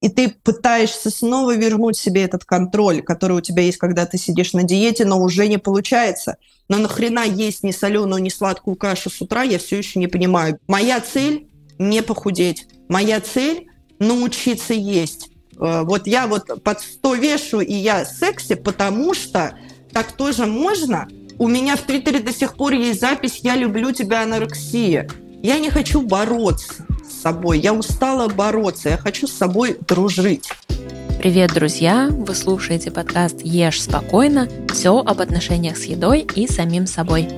и ты пытаешься снова вернуть себе этот контроль, который у тебя есть, когда ты сидишь на диете, но уже не получается. Но нахрена есть не соленую, не сладкую кашу с утра, я все еще не понимаю. Моя цель – не похудеть. Моя цель – научиться есть. Э, вот я вот под 100 вешу, и я секси, потому что так тоже можно. У меня в Твиттере до сих пор есть запись «Я люблю тебя, анорексия». Я не хочу бороться с собой. Я устала бороться. Я хочу с собой дружить. Привет, друзья! Вы слушаете подкаст «Ешь спокойно» все об отношениях с едой и самим собой.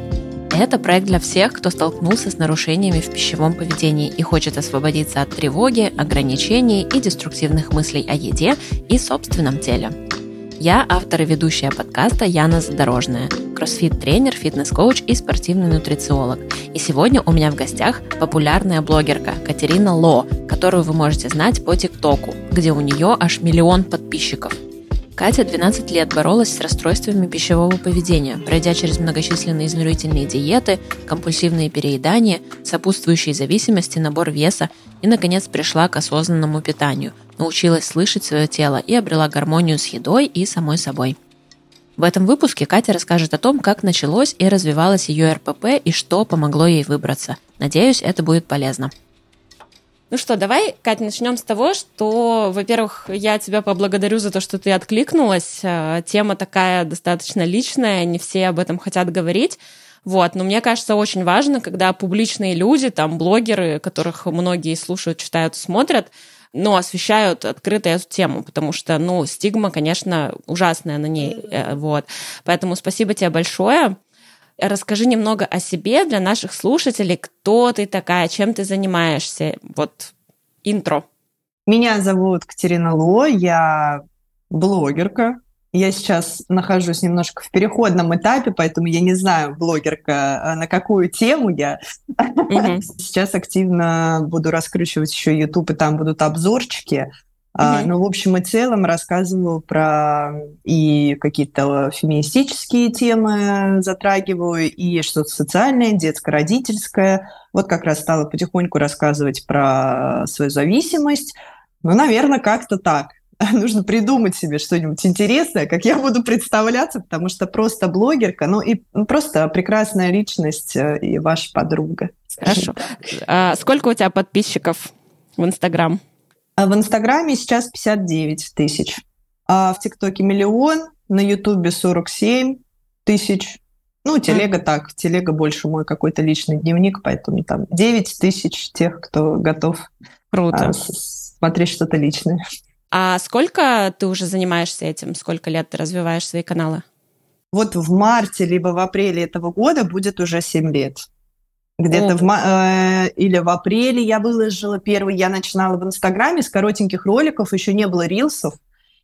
Это проект для всех, кто столкнулся с нарушениями в пищевом поведении и хочет освободиться от тревоги, ограничений и деструктивных мыслей о еде и собственном теле. Я автор и ведущая подкаста Яна Задорожная, кроссфит-тренер, фитнес-коуч и спортивный нутрициолог. И сегодня у меня в гостях популярная блогерка Катерина Ло, которую вы можете знать по ТикТоку, где у нее аж миллион подписчиков – Катя 12 лет боролась с расстройствами пищевого поведения, пройдя через многочисленные изнурительные диеты, компульсивные переедания, сопутствующие зависимости, набор веса и, наконец, пришла к осознанному питанию, научилась слышать свое тело и обрела гармонию с едой и самой собой. В этом выпуске Катя расскажет о том, как началось и развивалось ее РПП и что помогло ей выбраться. Надеюсь, это будет полезно. Ну что, давай, Катя, начнем с того, что, во-первых, я тебя поблагодарю за то, что ты откликнулась. Э, тема такая достаточно личная, не все об этом хотят говорить. Вот, но мне кажется, очень важно, когда публичные люди, там, блогеры, которых многие слушают, читают, смотрят, но освещают открыто эту тему, потому что, ну, стигма, конечно, ужасная на ней, э, вот. Поэтому спасибо тебе большое. Расскажи немного о себе для наших слушателей. Кто ты такая, чем ты занимаешься? Вот интро. Меня зовут Катерина Ло, я блогерка. Я сейчас нахожусь немножко в переходном этапе, поэтому я не знаю, блогерка, а на какую тему я. Угу. Сейчас активно буду раскручивать еще YouTube, и там будут обзорчики. Uh-huh. Ну, в общем и целом рассказываю про и какие-то феминистические темы затрагиваю, и что-то социальное, детско-родительское. Вот как раз стала потихоньку рассказывать про свою зависимость. Ну, наверное, как-то так. Нужно придумать себе что-нибудь интересное, как я буду представляться, потому что просто блогерка, ну и просто прекрасная личность э, и ваша подруга. Хорошо. А сколько у тебя подписчиков в Инстаграм? А в Инстаграме сейчас 59 тысяч, а в ТикТоке миллион, на Ютубе 47 тысяч. Ну, телега так, телега больше мой какой-то личный дневник, поэтому там 9 тысяч тех, кто готов Круто. А, смотреть что-то личное. А сколько ты уже занимаешься этим? Сколько лет ты развиваешь свои каналы? Вот в марте либо в апреле этого года будет уже 7 лет. Где-то в э, или в апреле я выложила первый. Я начинала в Инстаграме с коротеньких роликов, еще не было рилсов,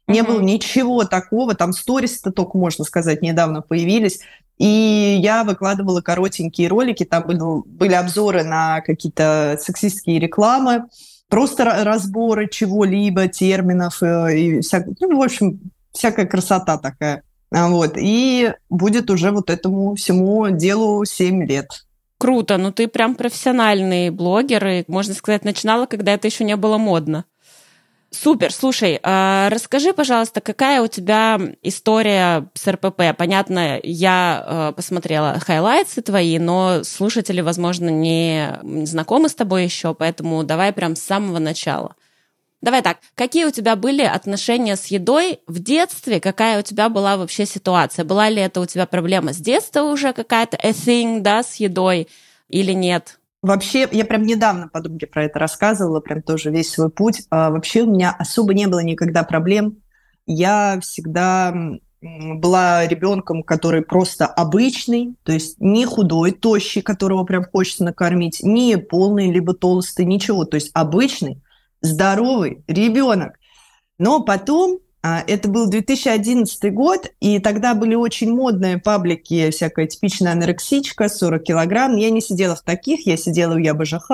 не было ничего такого. Там сторис-то только, можно сказать, недавно появились. И я выкладывала коротенькие ролики, там были, были обзоры на какие-то сексистские рекламы, просто разборы чего-либо, терминов, э, и вся, ну, в общем, всякая красота такая. Вот. И будет уже вот этому всему делу 7 лет. Круто, ну ты прям профессиональный блогер, и, можно сказать, начинала, когда это еще не было модно. Супер, слушай, а расскажи, пожалуйста, какая у тебя история с РПП? Понятно, я а, посмотрела хайлайтсы твои, но слушатели, возможно, не знакомы с тобой еще, поэтому давай прям с самого начала. Давай так, какие у тебя были отношения с едой в детстве? Какая у тебя была вообще ситуация? Была ли это у тебя проблема с детства уже какая-то a thing, да, с едой или нет? Вообще, я прям недавно подруге про это рассказывала, прям тоже весь свой путь. А вообще у меня особо не было никогда проблем. Я всегда была ребенком, который просто обычный, то есть не худой, тощий, которого прям хочется накормить, не полный, либо толстый, ничего, то есть обычный, здоровый ребенок. Но потом, это был 2011 год, и тогда были очень модные паблики, всякая типичная анорексичка, 40 килограмм. Я не сидела в таких, я сидела в ЯБЖХ,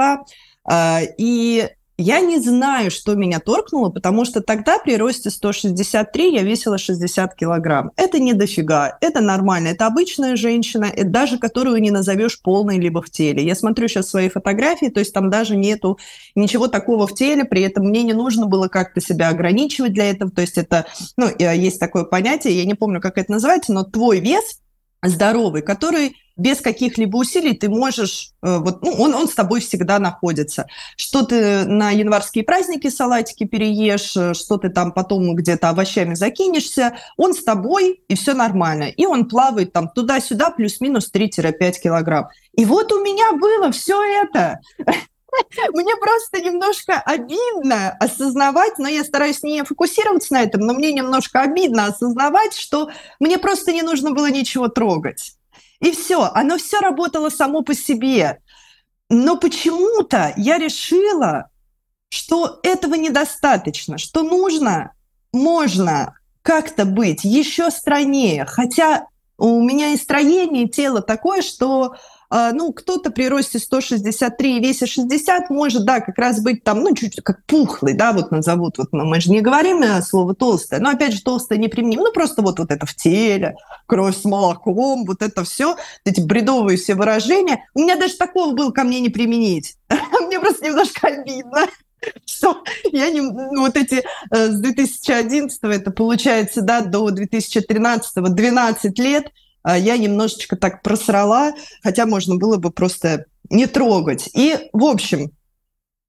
а, и я не знаю, что меня торкнуло, потому что тогда при росте 163 я весила 60 килограмм. Это не дофига, это нормально, это обычная женщина, это даже которую не назовешь полной либо в теле. Я смотрю сейчас свои фотографии, то есть там даже нету ничего такого в теле, при этом мне не нужно было как-то себя ограничивать для этого, то есть это, ну, э, есть такое понятие, я не помню, как это называется, но твой вес здоровый, который без каких-либо усилий ты можешь, э, вот, ну, он, он с тобой всегда находится. Что ты на январские праздники салатики переешь, э, что ты там потом где-то овощами закинешься, он с тобой, и все нормально. И он плавает там туда-сюда плюс-минус 3-5 килограмм. И вот у меня было все это. Мне просто немножко обидно осознавать, но я стараюсь не фокусироваться на этом, но мне немножко обидно осознавать, что мне просто не нужно было ничего трогать. И все, оно все работало само по себе. Но почему-то я решила, что этого недостаточно, что нужно, можно как-то быть еще стройнее. Хотя у меня и строение тела такое, что ну, кто-то при росте 163 и весе 60 может, да, как раз быть там, ну, чуть как пухлый, да, вот назовут, вот ну, мы же не говорим э, слово толстое, но, опять же, толстое не применим, ну, просто вот, вот это в теле, кровь с молоком, вот это все, эти бредовые все выражения. У меня даже такого было ко мне не применить. Мне просто немножко обидно что я не, ну, вот эти э, с 2011 это получается, да, до 2013 12 лет а, я немножечко так просрала, хотя можно было бы просто не трогать. И, в общем,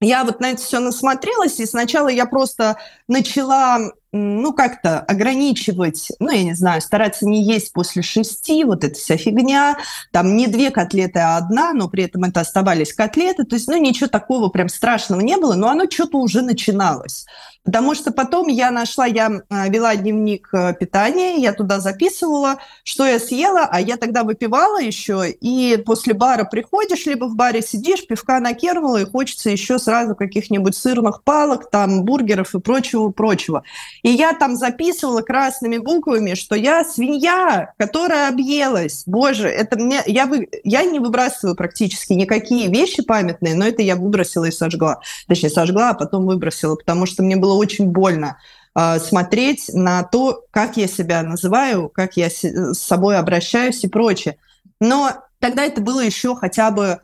я вот на это все насмотрелась, и сначала я просто начала, ну, как-то ограничивать, ну, я не знаю, стараться не есть после шести, вот эта вся фигня, там не две котлеты, а одна, но при этом это оставались котлеты, то есть, ну, ничего такого прям страшного не было, но оно что-то уже начиналось. Потому что потом я нашла, я а, вела дневник э, питания, я туда записывала, что я съела, а я тогда выпивала еще, и после бара приходишь, либо в баре сидишь, пивка накернула, и хочется еще сразу каких-нибудь сырных палок, там, бургеров и прочего-прочего. И я там записывала красными буквами, что я свинья, которая объелась. Боже, это мне... Я, вы, я не выбрасываю практически никакие вещи памятные, но это я выбросила и сожгла. Точнее, сожгла, а потом выбросила, потому что мне было очень больно а, смотреть на то, как я себя называю, как я с собой обращаюсь и прочее. Но тогда это было еще хотя бы,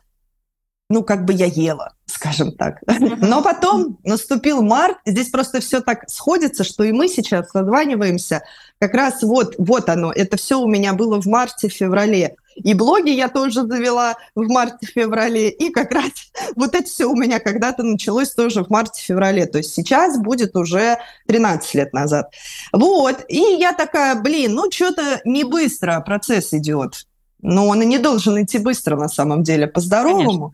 ну, как бы я ела, скажем так. Но потом наступил март, здесь просто все так сходится, что и мы сейчас созваниваемся. Как раз вот, вот оно, это все у меня было в марте-феврале. И блоги я тоже завела в марте-феврале. И как раз вот это все у меня когда-то началось тоже в марте-феврале. То есть сейчас будет уже 13 лет назад. Вот. И я такая, блин, ну что-то не быстро процесс идет. Но он и не должен идти быстро на самом деле, по-здоровому.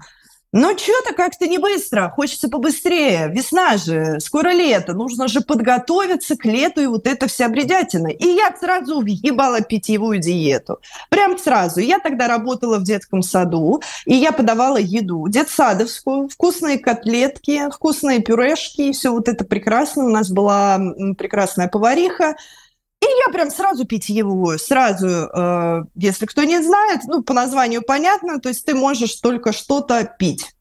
Но что-то как-то не быстро, хочется побыстрее. Весна же, скоро лето, нужно же подготовиться к лету и вот это вся бредятина. И я сразу въебала питьевую диету. Прям сразу. Я тогда работала в детском саду, и я подавала еду детсадовскую, вкусные котлетки, вкусные пюрешки, все вот это прекрасно. У нас была прекрасная повариха, и я прям сразу питьевую, сразу, э, если кто не знает, ну, по названию понятно, то есть ты можешь только что-то пить.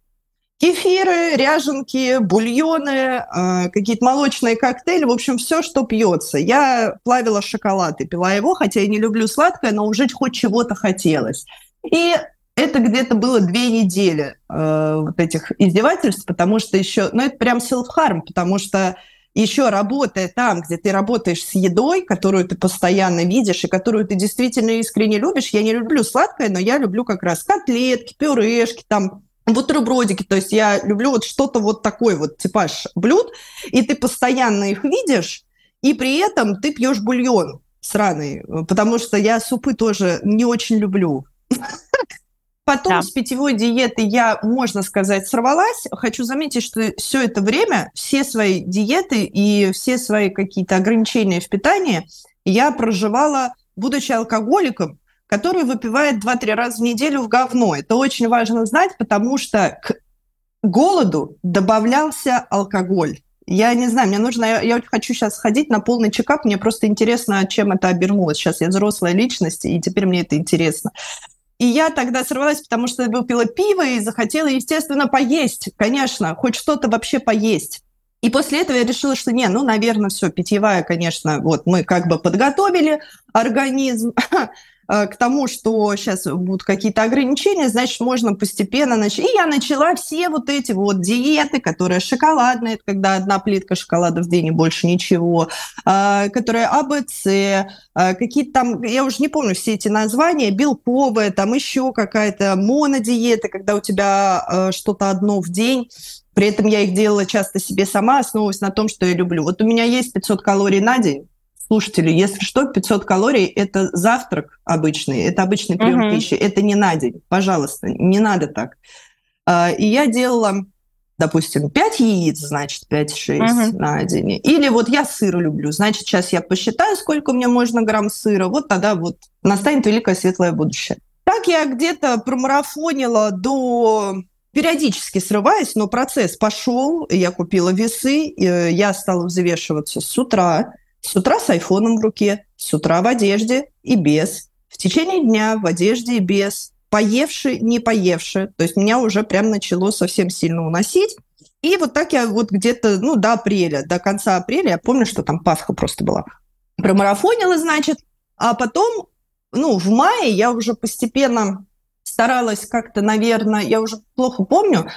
Кефиры, ряженки, бульоны, э, какие-то молочные коктейли, в общем, все, что пьется. Я плавила шоколад и пила его, хотя я не люблю сладкое, но уже хоть чего-то хотелось. И это где-то было две недели э, вот этих издевательств, потому что еще, ну, это прям self-harm, потому что еще работая там, где ты работаешь с едой, которую ты постоянно видишь и которую ты действительно искренне любишь, я не люблю сладкое, но я люблю как раз котлетки, пюрешки, там, бутербродики, то есть я люблю вот что-то вот такой вот типаж блюд, и ты постоянно их видишь, и при этом ты пьешь бульон сраный, потому что я супы тоже не очень люблю. Потом да. с питьевой диеты я, можно сказать, сорвалась. Хочу заметить, что все это время, все свои диеты и все свои какие-то ограничения в питании я проживала, будучи алкоголиком, который выпивает 2-3 раза в неделю в говно. Это очень важно знать, потому что к голоду добавлялся алкоголь. Я не знаю, мне нужно, я, я хочу сейчас сходить на полный чекап, мне просто интересно, чем это обернулось. Сейчас я взрослая личность, и теперь мне это интересно. И я тогда сорвалась, потому что выпила пиво и захотела, естественно, поесть. Конечно, хоть что-то вообще поесть. И после этого я решила, что не, ну, наверное, все, питьевая, конечно, вот мы как бы подготовили организм к тому, что сейчас будут какие-то ограничения, значит, можно постепенно начать. И я начала все вот эти вот диеты, которые шоколадные, это когда одна плитка шоколада в день и больше ничего, э, которые АБЦ, э, какие-то там, я уже не помню все эти названия, белковые, там еще какая-то монодиета, когда у тебя что-то одно в день, при этом я их делала часто себе сама, основываясь на том, что я люблю. Вот у меня есть 500 калорий на день. Слушатели, если что, 500 калорий – это завтрак обычный, это обычный прием uh-huh. пищи, это не на день. Пожалуйста, не надо так. А, и я делала, допустим, 5 яиц, значит, 5-6 uh-huh. на день. Или вот я сыр люблю, значит, сейчас я посчитаю, сколько мне можно грамм сыра, вот тогда вот настанет великое светлое будущее. Так я где-то промарафонила до периодически срываюсь, но процесс пошел, я купила весы, э, я стала взвешиваться с утра, с утра с айфоном в руке, с утра в одежде и без, в течение дня в одежде и без, поевши, не поевши, то есть меня уже прям начало совсем сильно уносить, и вот так я вот где-то, ну, до апреля, до конца апреля, я помню, что там Пасха просто была, промарафонила, значит, а потом, ну, в мае я уже постепенно старалась как-то, наверное, я уже плохо помню,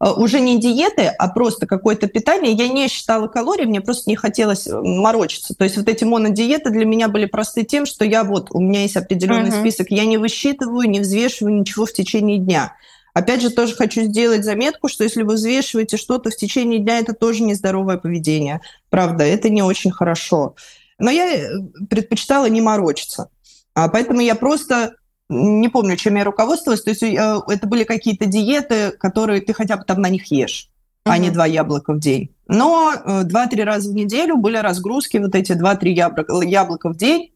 уже не диеты, а просто какое-то питание. Я не считала калорий, мне просто не хотелось э, морочиться. То есть вот эти монодиеты для меня были просты тем, что я вот, у меня есть определенный uh-huh. список, я не высчитываю, не взвешиваю ничего в течение дня. Опять же, тоже хочу сделать заметку, что если вы взвешиваете что-то в течение дня, это тоже нездоровое поведение. Правда, это не очень хорошо. Но я э, предпочитала не морочиться. А поэтому я просто не помню, чем я руководствовалась. То есть э, это были какие-то диеты, которые ты хотя бы там на них ешь, uh-huh. а не два яблока в день. Но э, два-три раза в неделю были разгрузки, вот эти два-три яблока, яблока в день,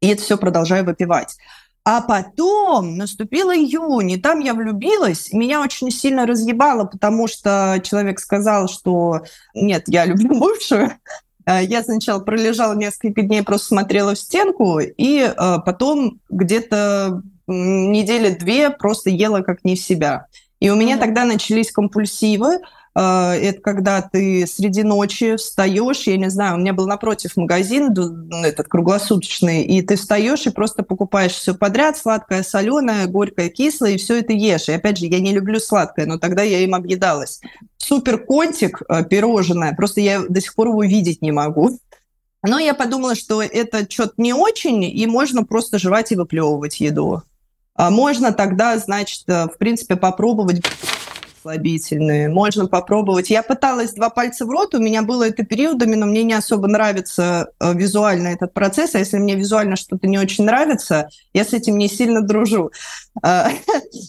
и это все продолжаю выпивать. А потом наступил июнь, и там я влюбилась. Меня очень сильно разъебало, потому что человек сказал, что нет, я люблю бывшую. Э, я сначала пролежала несколько дней, просто смотрела в стенку, и потом где-то недели две просто ела как не в себя. И у меня mm-hmm. тогда начались компульсивы. Э, это когда ты среди ночи встаешь, я не знаю, у меня был напротив магазин этот круглосуточный, и ты встаешь и просто покупаешь все подряд, сладкое, соленое, горькое, кислое, и все это ешь. И опять же, я не люблю сладкое, но тогда я им объедалась. Супер контик э, пирожное, просто я до сих пор его видеть не могу. Но я подумала, что это что-то не очень, и можно просто жевать и выплевывать еду. А можно тогда, значит, э, в принципе, попробовать слабительные. Можно попробовать. Я пыталась два пальца в рот, у меня было это периодами, но мне не особо нравится э, визуально этот процесс. А если мне визуально что-то не очень нравится, я с этим не сильно дружу. А,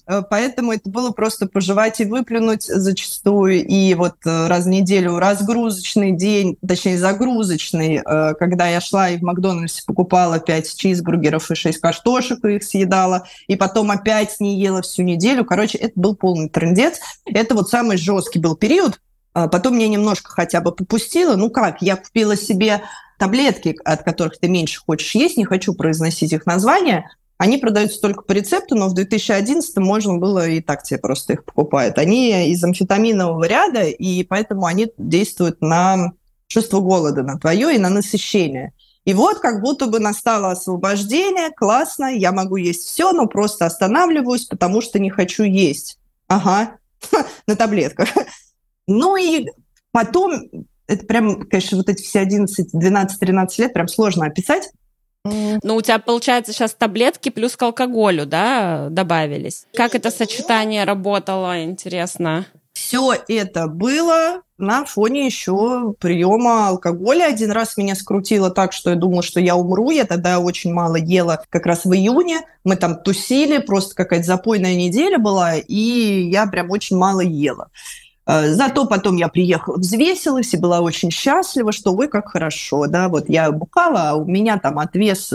поэтому это было просто пожевать и выплюнуть зачастую. И вот э, раз в неделю разгрузочный день, точнее загрузочный, э, когда я шла и в Макдональдсе покупала 5 чизбургеров и 6 картошек и их съедала, и потом опять не ела всю неделю. Короче, это был полный трендец. Это вот самый жесткий был период. А потом мне немножко хотя бы попустило. Ну как, я купила себе таблетки, от которых ты меньше хочешь есть, не хочу произносить их название. Они продаются только по рецепту, но в 2011 можно было и так тебе просто их покупают. Они из амфетаминового ряда, и поэтому они действуют на чувство голода, на твое и на насыщение. И вот как будто бы настало освобождение, классно, я могу есть все, но просто останавливаюсь, потому что не хочу есть. Ага, на таблетках. Ну и потом, это прям, конечно, вот эти все 11, 12, 13 лет прям сложно описать. Ну, у тебя, получается, сейчас таблетки плюс к алкоголю, да, добавились. Как это сочетание работало, интересно? Все это было на фоне еще приема алкоголя. Один раз меня скрутило так, что я думала, что я умру. Я тогда очень мало ела как раз в июне. Мы там тусили, просто какая-то запойная неделя была, и я прям очень мало ела. Э, зато потом я приехала, взвесилась и была очень счастлива, что вы как хорошо, да, вот я бухала, а у меня там отвес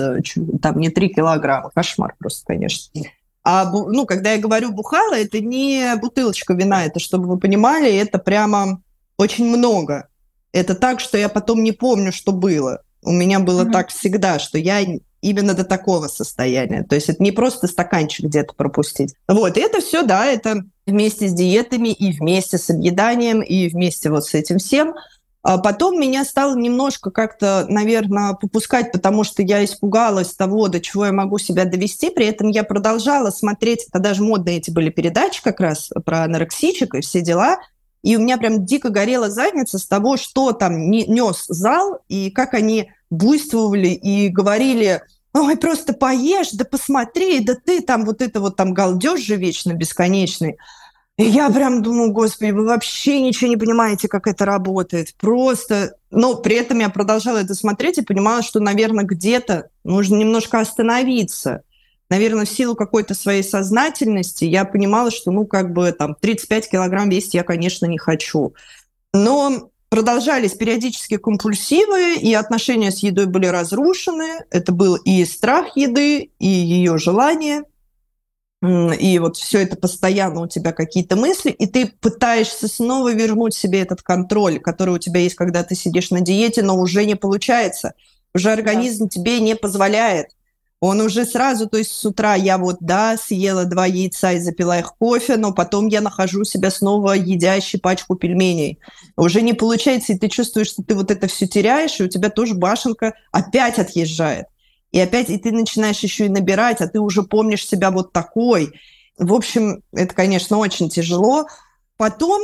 там не 3 килограмма, кошмар просто, конечно. А, ну, когда я говорю бухала, это не бутылочка вина, это, чтобы вы понимали, это прямо очень много. Это так, что я потом не помню, что было. У меня было mm-hmm. так всегда, что я именно до такого состояния. То есть это не просто стаканчик где-то пропустить. Вот, и это все, да, это вместе с диетами и вместе с объеданием и вместе вот с этим всем. А потом меня стало немножко как-то, наверное, попускать, потому что я испугалась того, до чего я могу себя довести. При этом я продолжала смотреть, это даже модные эти были передачи как раз про анорексичек и все дела. И у меня прям дико горела задница с того, что там нес зал, и как они буйствовали и говорили, ой, просто поешь, да посмотри, да ты там вот это вот там галдеж же вечно бесконечный. И я прям думаю, господи, вы вообще ничего не понимаете, как это работает. Просто... Но при этом я продолжала это смотреть и понимала, что, наверное, где-то нужно немножко остановиться. Наверное, в силу какой-то своей сознательности я понимала, что, ну, как бы там 35 килограмм весить я, конечно, не хочу. Но продолжались периодические компульсивы, и отношения с едой были разрушены. Это был и страх еды, и ее желание – и вот все это постоянно у тебя какие-то мысли, и ты пытаешься снова вернуть себе этот контроль, который у тебя есть, когда ты сидишь на диете, но уже не получается. Уже организм да. тебе не позволяет. Он уже сразу, то есть с утра я вот, да, съела два яйца и запила их кофе, но потом я нахожу себя снова едящей пачку пельменей. Уже не получается, и ты чувствуешь, что ты вот это все теряешь, и у тебя тоже башенка опять отъезжает. И опять, и ты начинаешь еще и набирать, а ты уже помнишь себя вот такой. В общем, это, конечно, очень тяжело. Потом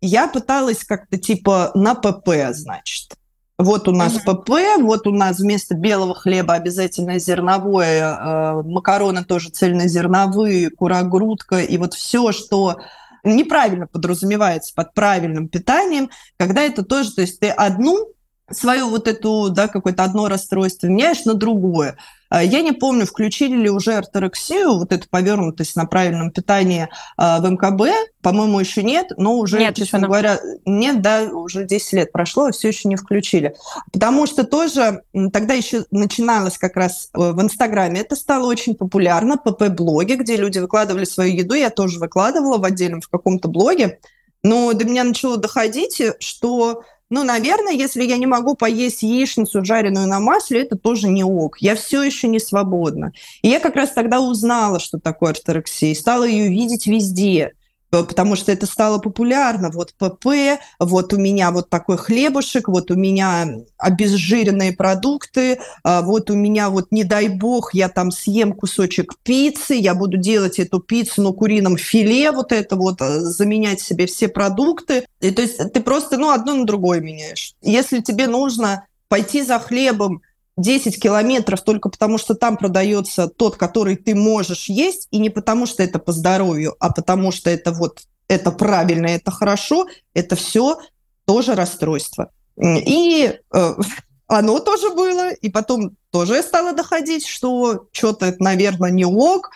я пыталась как-то типа на ПП, значит. Вот у нас mm-hmm. ПП, вот у нас вместо белого хлеба обязательно зерновое, э, макароны тоже цельнозерновые, курагрудка и вот все, что неправильно подразумевается под правильным питанием, когда это тоже, то есть ты одну свою вот эту, да, какое-то одно расстройство меняешь на другое. А, я не помню, включили ли уже орторексию, вот эту повернутость на правильном питании а, в МКБ. По-моему, еще нет, но уже, нет, честно еще говоря, нет, да, уже 10 лет прошло, и все еще не включили. Потому что тоже тогда еще начиналось как раз э, в Инстаграме. Это стало очень популярно, ПП-блоги, где люди выкладывали свою еду. Я тоже выкладывала в отдельном в каком-то блоге. Но до меня начало доходить, что ну, наверное, если я не могу поесть яичницу, жареную на масле, это тоже не ок. Я все еще не свободна. И я как раз тогда узнала, что такое орторексия, и стала ее видеть везде потому что это стало популярно. Вот ПП, вот у меня вот такой хлебушек, вот у меня обезжиренные продукты, а вот у меня вот, не дай бог, я там съем кусочек пиццы, я буду делать эту пиццу на курином филе, вот это вот, э, заменять себе все продукты. И то есть ты просто, ну, одно на другое меняешь. Если тебе нужно пойти за хлебом, 10 километров только потому, что там продается тот, который ты можешь есть, и не потому, что это по здоровью, а потому, что это вот это правильно, это хорошо, это все тоже расстройство. И э, оно тоже было, и потом тоже я стала доходить, что что-то наверное, не ок.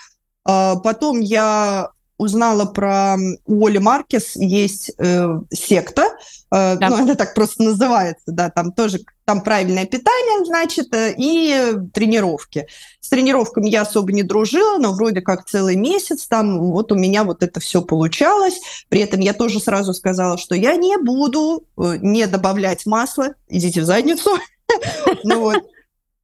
А потом я узнала про у Оли Маркес есть э, секта, э, да. ну она так просто называется, да, там тоже там правильное питание, значит, э, и тренировки. С тренировками я особо не дружила, но вроде как целый месяц там вот у меня вот это все получалось. При этом я тоже сразу сказала, что я не буду э, не добавлять масла, идите в задницу. Ну вот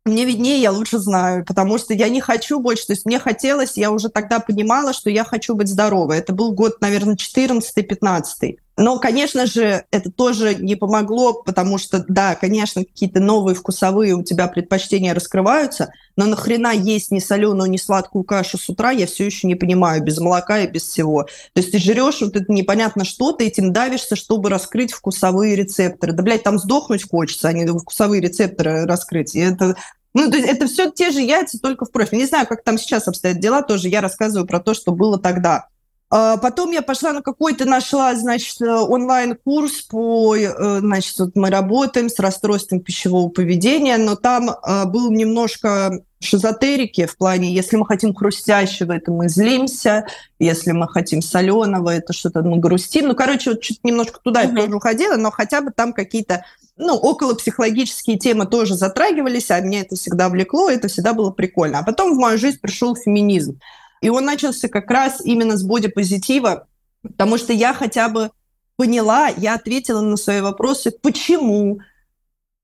мне виднее, я лучше знаю, потому что я не хочу больше, то есть мне хотелось, я уже тогда понимала, что я хочу быть здоровой. Это был год, наверное, 14-15. Но, конечно же, это тоже не помогло, потому что, да, конечно, какие-то новые вкусовые у тебя предпочтения раскрываются, но нахрена есть не соленую, не сладкую кашу с утра, я все еще не понимаю, без молока и без всего. То есть ты жрешь вот это непонятно что, ты этим давишься, чтобы раскрыть вкусовые рецепторы. Да, блядь, там сдохнуть хочется, а не вкусовые рецепторы раскрыть. И это ну, то есть это все те же яйца, только в профиль. Не знаю, как там сейчас обстоят дела, тоже я рассказываю про то, что было тогда. А, потом я пошла на какой-то, нашла, значит, онлайн-курс по, э, значит, вот мы работаем с расстройством пищевого поведения, но там а, был немножко шизотерики в плане, если мы хотим хрустящего, это мы злимся, если мы хотим соленого, это что-то мы грустим. Ну, короче, вот чуть немножко туда mm-hmm. я тоже уходила, но хотя бы там какие-то, ну, около психологические темы тоже затрагивались, а меня это всегда влекло, это всегда было прикольно. А потом в мою жизнь пришел феминизм. И он начался как раз именно с бодипозитива, потому что я хотя бы поняла, я ответила на свои вопросы, почему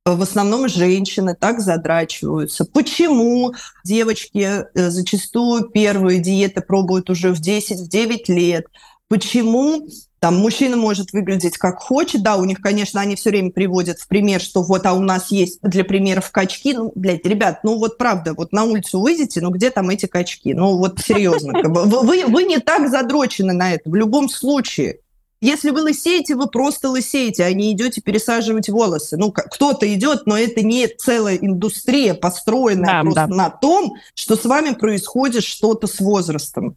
в основном женщины так задрачиваются. Почему девочки э, зачастую первые диеты пробуют уже в 10-9 лет? Почему там мужчина может выглядеть как хочет, да, у них, конечно, они все время приводят в пример, что вот, а у нас есть для примеров качки, ну, блядь, ребят, ну вот правда, вот на улицу выйдете, ну где там эти качки? Ну вот серьезно, вы, вы не так задрочены на это в любом случае. Если вы лысеете, вы просто лысеете, а не идете пересаживать волосы. Ну, кто-то идет, но это не целая индустрия, построенная да, просто да. на том, что с вами происходит что-то с возрастом.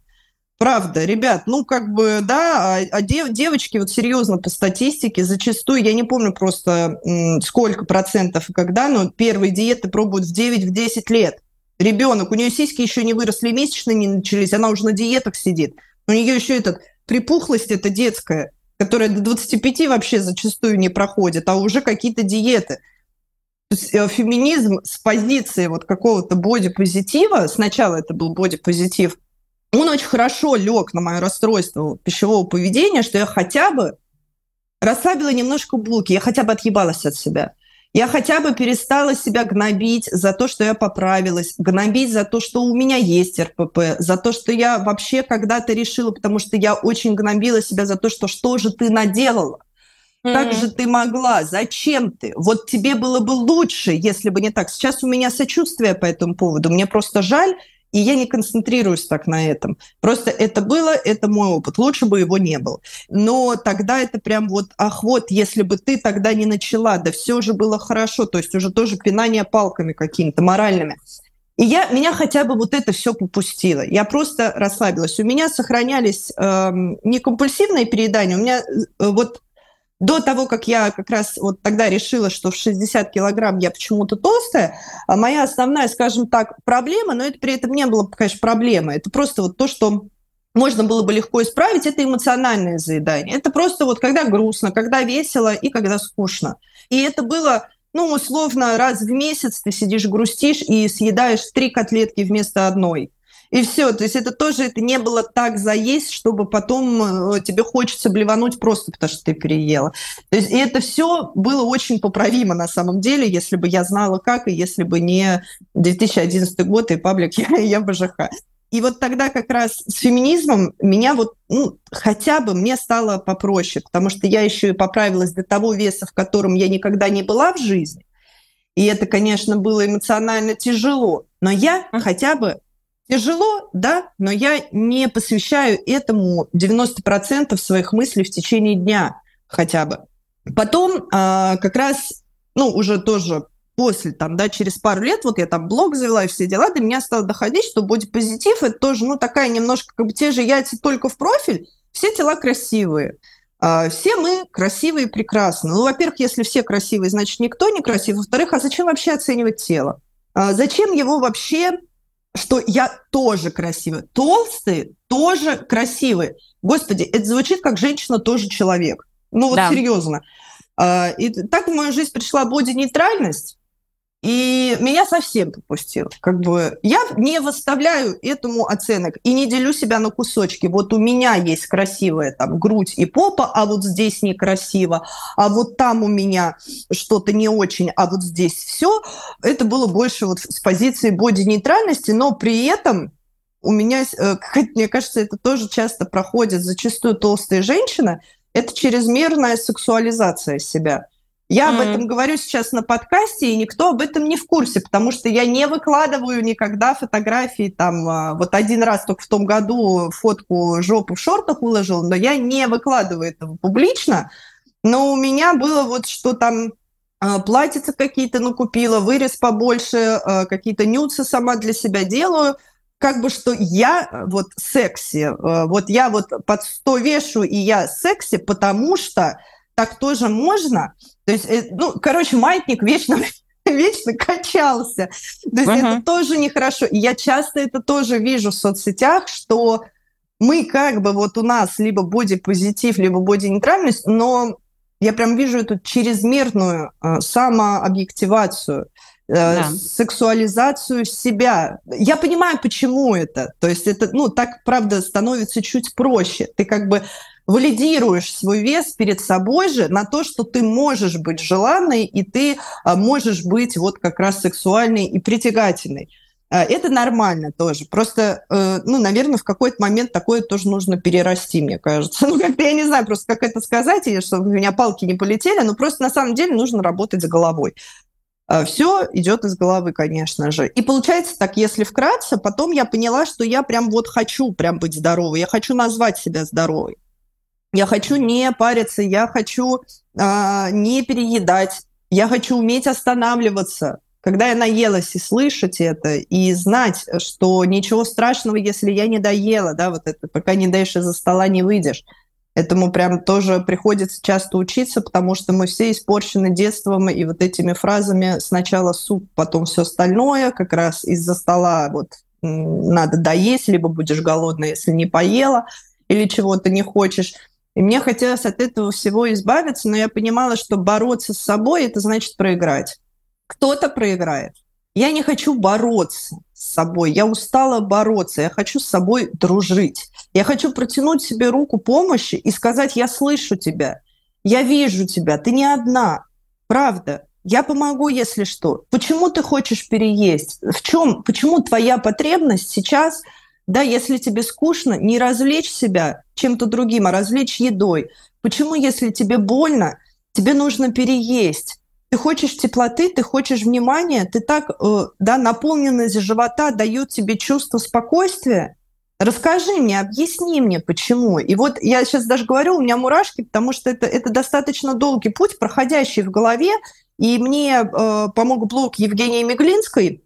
Правда, ребят, ну как бы, да, а, а дев, девочки, вот серьезно по статистике, зачастую, я не помню просто сколько процентов и когда, но первые диеты пробуют в 9-10 лет. Ребенок, у нее сиськи еще не выросли, месячные не начались, она уже на диетах сидит. У нее еще этот припухлость это детская, которая до 25 вообще зачастую не проходит, а уже какие-то диеты. То есть э, феминизм с позиции вот какого-то бодипозитива, сначала это был бодипозитив, он очень хорошо лег на мое расстройство пищевого поведения, что я хотя бы расслабила немножко булки, я хотя бы отъебалась от себя. Я хотя бы перестала себя гнобить за то, что я поправилась, гнобить за то, что у меня есть РПП, за то, что я вообще когда-то решила, потому что я очень гнобила себя за то, что что же ты наделала? Как же ты могла? Зачем ты? Вот тебе было бы лучше, если бы не так. Сейчас у меня сочувствие по этому поводу. Мне просто жаль, и я не концентрируюсь так на этом. Просто это было, это мой опыт. Лучше бы его не было. Но тогда это прям вот, ах, вот, если бы ты тогда не начала, да все же было хорошо. То есть уже тоже пинание палками какими-то моральными. И я, меня хотя бы вот это все попустило. Я просто расслабилась. У меня сохранялись э, не компульсивные переедания, у меня э, вот до того, как я как раз вот тогда решила, что в 60 килограмм я почему-то толстая, а моя основная, скажем так, проблема, но это при этом не было, конечно, проблемой, это просто вот то, что можно было бы легко исправить, это эмоциональное заедание. Это просто вот когда грустно, когда весело и когда скучно. И это было ну, условно, раз в месяц ты сидишь, грустишь и съедаешь три котлетки вместо одной. И все, то есть это тоже это не было так заесть, чтобы потом э, тебе хочется блевануть просто потому, что ты переела. То есть и это все было очень поправимо на самом деле, если бы я знала как, и если бы не 2011 год и паблик «Я, я БЖХ». И вот тогда как раз с феминизмом меня вот, ну, хотя бы мне стало попроще, потому что я еще и поправилась до того веса, в котором я никогда не была в жизни. И это, конечно, было эмоционально тяжело. Но я хотя бы Тяжело, да, но я не посвящаю этому 90% своих мыслей в течение дня хотя бы. Потом а, как раз, ну, уже тоже после, там, да, через пару лет, вот я там блог завела и все дела, до меня стало доходить, что бодипозитив – это тоже, ну, такая немножко, как бы те же яйца только в профиль, все тела красивые. А, все мы красивые и прекрасны. Ну, во-первых, если все красивые, значит, никто не красив. Во-вторых, а зачем вообще оценивать тело? А зачем его вообще что я тоже красивая. Толстые тоже красивые. Господи, это звучит как женщина тоже человек. Ну вот да. серьезно. А, и так в мою жизнь пришла боди-нейтральность, и меня совсем попустило. Как бы я не выставляю этому оценок и не делю себя на кусочки. Вот у меня есть красивая там грудь и попа, а вот здесь некрасиво, а вот там у меня что-то не очень, а вот здесь все. Это было больше вот с позиции боди-нейтральности, но при этом у меня, э, мне кажется, это тоже часто проходит, зачастую толстые женщины, это чрезмерная сексуализация себя. Я mm-hmm. об этом говорю сейчас на подкасте, и никто об этом не в курсе, потому что я не выкладываю никогда фотографии. Там а, вот один раз только в том году фотку жопу в шортах выложил, но я не выкладываю этого публично. Но у меня было вот, что там а, платьица какие-то накупила, вырез побольше, а, какие-то нюцы сама для себя делаю – как бы что я вот секси, вот я вот под сто вешу, и я секси, потому что так тоже можно. То есть, э, ну, короче, маятник вечно вечно качался. То есть uh-huh. это тоже нехорошо. И я часто это тоже вижу в соцсетях, что мы как бы вот у нас либо бодипозитив, либо боди-нейтральность, но я прям вижу эту чрезмерную э, самообъективацию, э, да. сексуализацию себя. Я понимаю, почему это. То есть это, ну, так, правда, становится чуть проще. Ты как бы валидируешь свой вес перед собой же на то, что ты можешь быть желанной, и ты а, можешь быть вот как раз сексуальной и притягательной. А, это нормально тоже. Просто, э, ну, наверное, в какой-то момент такое тоже нужно перерасти, мне кажется. Ну, как-то я не знаю просто, как это сказать, или чтобы у меня палки не полетели, но просто на самом деле нужно работать с головой. А, Все идет из головы, конечно же. И получается так, если вкратце, потом я поняла, что я прям вот хочу прям быть здоровой, я хочу назвать себя здоровой. Я хочу не париться, я хочу а, не переедать, я хочу уметь останавливаться, когда я наелась и слышать это, и знать, что ничего страшного, если я не доела, да, вот это, пока не даешь из-за стола, не выйдешь. Этому прям тоже приходится часто учиться, потому что мы все испорчены детством и вот этими фразами сначала суп, потом все остальное, как раз из-за стола вот надо доесть, либо будешь голодна, если не поела, или чего-то не хочешь. И мне хотелось от этого всего избавиться, но я понимала, что бороться с собой – это значит проиграть кто-то проиграет. Я не хочу бороться с собой, я устала бороться, я хочу с собой дружить. Я хочу протянуть себе руку помощи и сказать, я слышу тебя, я вижу тебя, ты не одна, правда. Я помогу, если что. Почему ты хочешь переесть? В чем? Почему твоя потребность сейчас, да, если тебе скучно, не развлечь себя чем-то другим, а развлечь едой? Почему, если тебе больно, тебе нужно переесть? ты хочешь теплоты, ты хочешь внимания, ты так, э, да, наполненность живота дает тебе чувство спокойствия. Расскажи мне, объясни мне, почему. И вот я сейчас даже говорю, у меня мурашки, потому что это, это достаточно долгий путь, проходящий в голове. И мне э, помог блог Евгении Меглинской,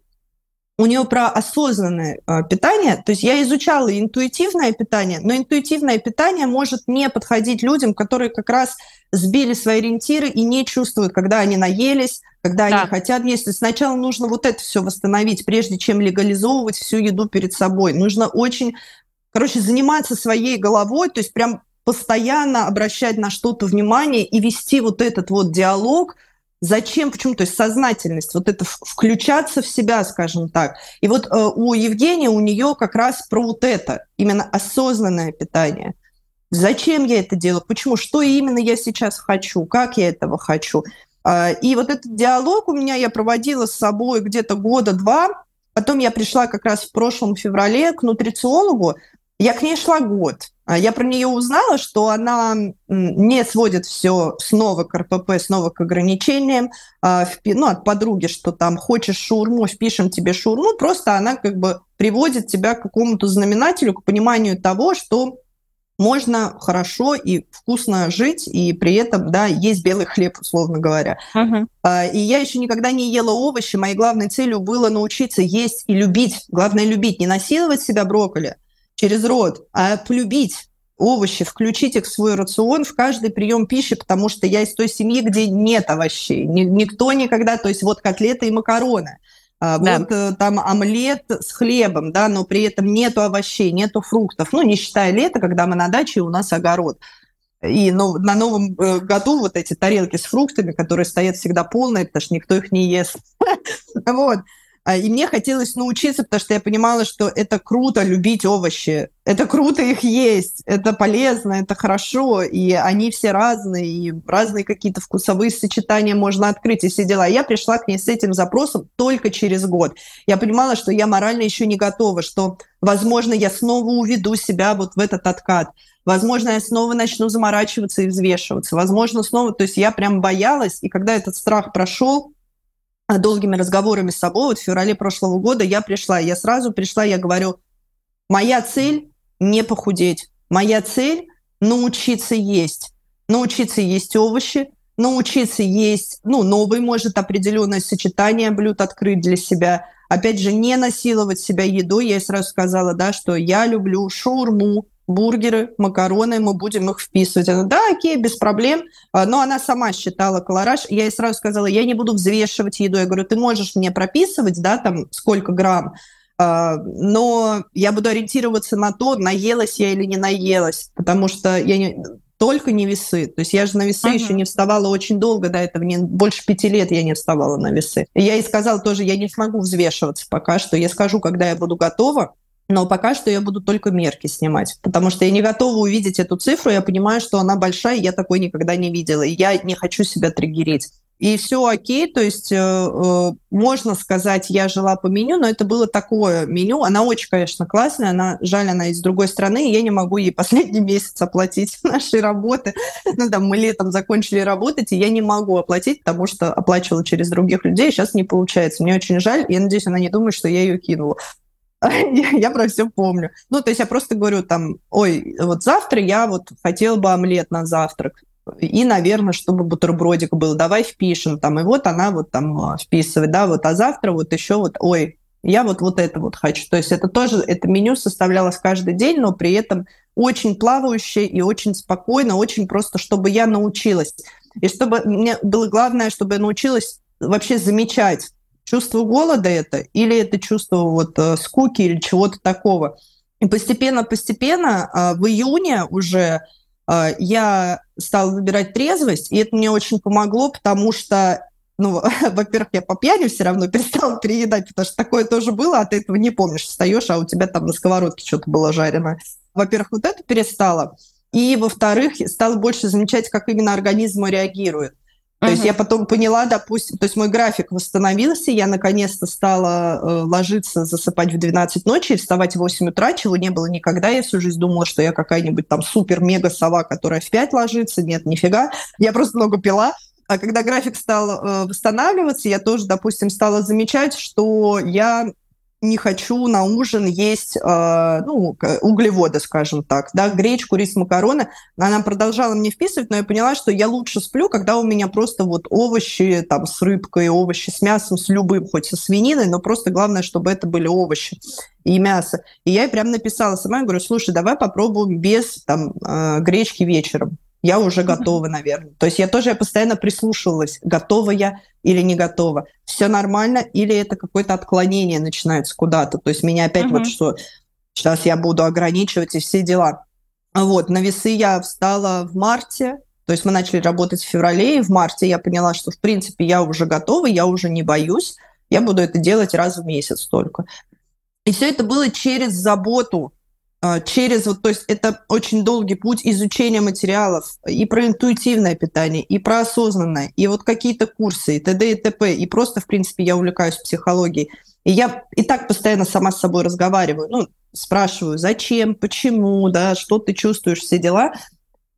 у нее про осознанное э, питание. То есть я изучала интуитивное питание, но интуитивное питание может не подходить людям, которые как раз сбили свои ориентиры и не чувствуют, когда они наелись, когда да. они хотят есть. Сначала нужно вот это все восстановить, прежде чем легализовывать всю еду перед собой. Нужно очень, короче, заниматься своей головой, то есть прям постоянно обращать на что-то внимание и вести вот этот вот диалог – Зачем, почему? То есть сознательность, вот это включаться в себя, скажем так. И вот э, у Евгения, у нее как раз про вот это, именно осознанное питание. Зачем я это делаю? Почему? Что именно я сейчас хочу? Как я этого хочу? Э, и вот этот диалог у меня я проводила с собой где-то года два. Потом я пришла как раз в прошлом феврале к нутрициологу. Я к ней шла год. А я про нее узнала, что она не сводит все снова к РПП, снова к ограничениям, а, ну, от подруги, что там хочешь шаурму, впишем тебе шаурму, просто она как бы приводит тебя к какому-то знаменателю, к пониманию того, что можно хорошо и вкусно жить, и при этом, да, есть белый хлеб, условно говоря. Uh-huh. И я еще никогда не ела овощи. Моей главной целью было научиться есть и любить. Главное любить, не насиловать себя брокколи, через рот, а полюбить овощи, включить их в свой рацион в каждый прием пищи, потому что я из той семьи, где нет овощей. Никто никогда, то есть вот котлеты и макароны. А, да. Вот э, там омлет с хлебом, да, но при этом нету овощей, нету фруктов. Ну, не считая лета, когда мы на даче, у нас огород. И ну, на Новом э, году вот эти тарелки с фруктами, которые стоят всегда полные, потому что никто их не ест. Вот. А, и мне хотелось научиться, потому что я понимала, что это круто любить овощи, это круто их есть, это полезно, это хорошо, и они все разные, и разные какие-то вкусовые сочетания можно открыть, и все дела. Я пришла к ней с этим запросом только через год. Я понимала, что я морально еще не готова, что, возможно, я снова уведу себя вот в этот откат. Возможно, я снова начну заморачиваться и взвешиваться. Возможно, снова... То есть я прям боялась, и когда этот страх прошел, долгими разговорами с собой, вот в феврале прошлого года я пришла, я сразу пришла, я говорю, моя цель не похудеть, моя цель научиться есть, научиться есть овощи, научиться есть, ну, новый, может, определенное сочетание блюд открыть для себя. Опять же, не насиловать себя едой. Я сразу сказала, да, что я люблю шаурму, бургеры, макароны, мы будем их вписывать. Она, да, окей, без проблем. А, но она сама считала колораж. Я ей сразу сказала, я не буду взвешивать еду. Я говорю, ты можешь мне прописывать, да, там, сколько грамм, а, но я буду ориентироваться на то, наелась я или не наелась, потому что я не, только не весы. То есть я же на весы uh-huh. еще не вставала очень долго до этого, не, больше пяти лет я не вставала на весы. И я ей сказала тоже, я не смогу взвешиваться пока что. Я скажу, когда я буду готова, но пока что я буду только мерки снимать, потому что я не готова увидеть эту цифру, я понимаю, что она большая, я такой никогда не видела, и я не хочу себя триггерить. И все окей, то есть э, э, можно сказать, я жила по меню, но это было такое меню. Она очень, конечно, классная, она, жаль, она из другой страны, и я не могу ей последний месяц оплатить нашей работы. Ну, там, мы летом закончили работать, и я не могу оплатить, потому что оплачивала через других людей, сейчас не получается. Мне очень жаль, я надеюсь, она не думает, что я ее кинула. я про все помню. Ну, то есть я просто говорю там, ой, вот завтра я вот хотела бы омлет на завтрак и, наверное, чтобы бутербродик был, давай впишем там, и вот она вот там а, вписывает, да, вот, а завтра вот еще вот, ой, я вот, вот это вот хочу. То есть это тоже, это меню составлялось каждый день, но при этом очень плавающее и очень спокойно, очень просто, чтобы я научилась. И чтобы мне было главное, чтобы я научилась вообще замечать, чувство голода это или это чувство вот э, скуки или чего-то такого. И постепенно-постепенно а, в июне уже а, я стала выбирать трезвость, и это мне очень помогло, потому что ну, во-первых, я по пьяни все равно перестала переедать, потому что такое тоже было, а ты этого не помнишь. Встаешь, а у тебя там на сковородке что-то было жареное. Во-первых, вот это перестала. И, во-вторых, стала больше замечать, как именно организм реагирует. То uh-huh. есть я потом поняла, допустим, то есть мой график восстановился, я наконец-то стала э, ложиться, засыпать в 12 ночи и вставать в 8 утра, чего не было никогда. Я всю жизнь думала, что я какая-нибудь там супер-мега-сова, которая в 5 ложится. Нет, нифига. Я просто много пила. А когда график стал э, восстанавливаться, я тоже, допустим, стала замечать, что я не хочу на ужин есть э, ну, углеводы, скажем так, да, гречку, рис, макароны. Она продолжала мне вписывать, но я поняла, что я лучше сплю, когда у меня просто вот овощи там с рыбкой, овощи с мясом, с любым, хоть со свининой, но просто главное, чтобы это были овощи и мясо. И я ей прям написала сама, говорю, слушай, давай попробуем без там э, гречки вечером я уже готова, наверное. То есть я тоже я постоянно прислушивалась, готова я или не готова. Все нормально или это какое-то отклонение начинается куда-то. То есть меня опять uh-huh. вот что сейчас я буду ограничивать и все дела. Вот, на весы я встала в марте, то есть мы начали работать в феврале, и в марте я поняла, что, в принципе, я уже готова, я уже не боюсь, я буду это делать раз в месяц только. И все это было через заботу через вот, то есть это очень долгий путь изучения материалов и про интуитивное питание, и про осознанное, и вот какие-то курсы, и т.д. и т.п. И просто, в принципе, я увлекаюсь психологией. И я и так постоянно сама с собой разговариваю, ну, спрашиваю, зачем, почему, да, что ты чувствуешь, все дела.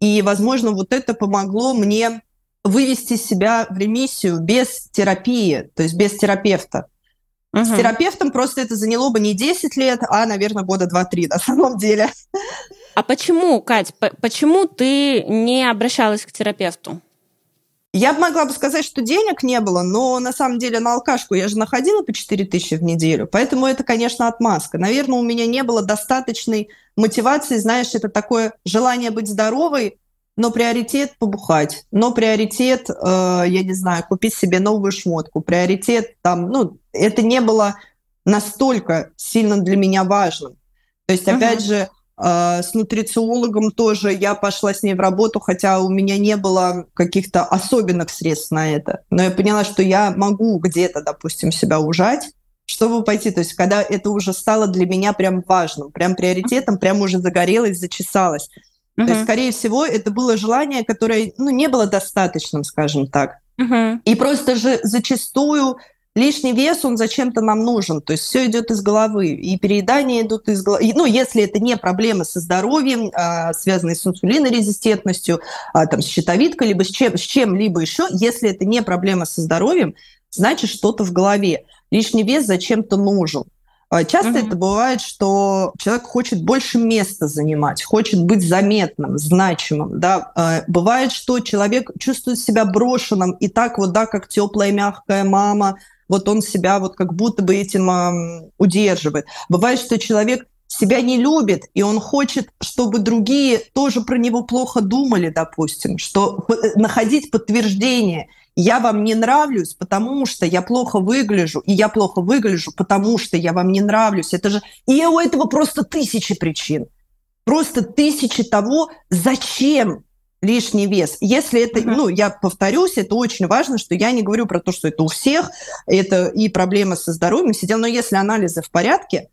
И, возможно, вот это помогло мне вывести себя в ремиссию без терапии, то есть без терапевта. Угу. С терапевтом просто это заняло бы не 10 лет, а, наверное, года 2-3 на самом деле. А почему, Кать, почему ты не обращалась к терапевту? Я могла бы сказать, что денег не было, но на самом деле на алкашку я же находила по 4 тысячи в неделю, поэтому это, конечно, отмазка. Наверное, у меня не было достаточной мотивации, знаешь, это такое желание быть здоровой, но приоритет побухать, но приоритет, э, я не знаю, купить себе новую шмотку, приоритет там, ну, это не было настолько сильно для меня важным. То есть, опять uh-huh. же, э, с нутрициологом тоже я пошла с ней в работу, хотя у меня не было каких-то особенных средств на это. Но я поняла, что я могу где-то, допустим, себя ужать, чтобы пойти. То есть, когда это уже стало для меня прям важным, прям приоритетом, прям уже загорелось, зачесалось. Uh-huh. То есть, скорее всего, это было желание, которое ну, не было достаточным, скажем так. Uh-huh. И просто же зачастую лишний вес, он зачем-то нам нужен. То есть все идет из головы. И переедания идут из головы. Ну, если это не проблемы со здоровьем, а, связанные с инсулинорезистентностью, а, там, с щитовидкой, либо с, чем, с чем-либо еще, если это не проблема со здоровьем, значит что-то в голове. Лишний вес зачем-то нужен. А часто mm-hmm. это бывает, что человек хочет больше места занимать, хочет быть заметным, значимым. Да? А бывает, что человек чувствует себя брошенным, и так вот, да, как теплая, мягкая мама, вот он себя вот как будто бы этим э, удерживает. Бывает, что человек себя не любит, и он хочет, чтобы другие тоже про него плохо думали, допустим, что э, находить подтверждение – я вам не нравлюсь, потому что я плохо выгляжу, и я плохо выгляжу, потому что я вам не нравлюсь. Это же... И у этого просто тысячи причин. Просто тысячи того, зачем лишний вес. Если это, ну, я повторюсь, это очень важно, что я не говорю про то, что это у всех, это и проблема со здоровьем, сидел, но если анализы в порядке,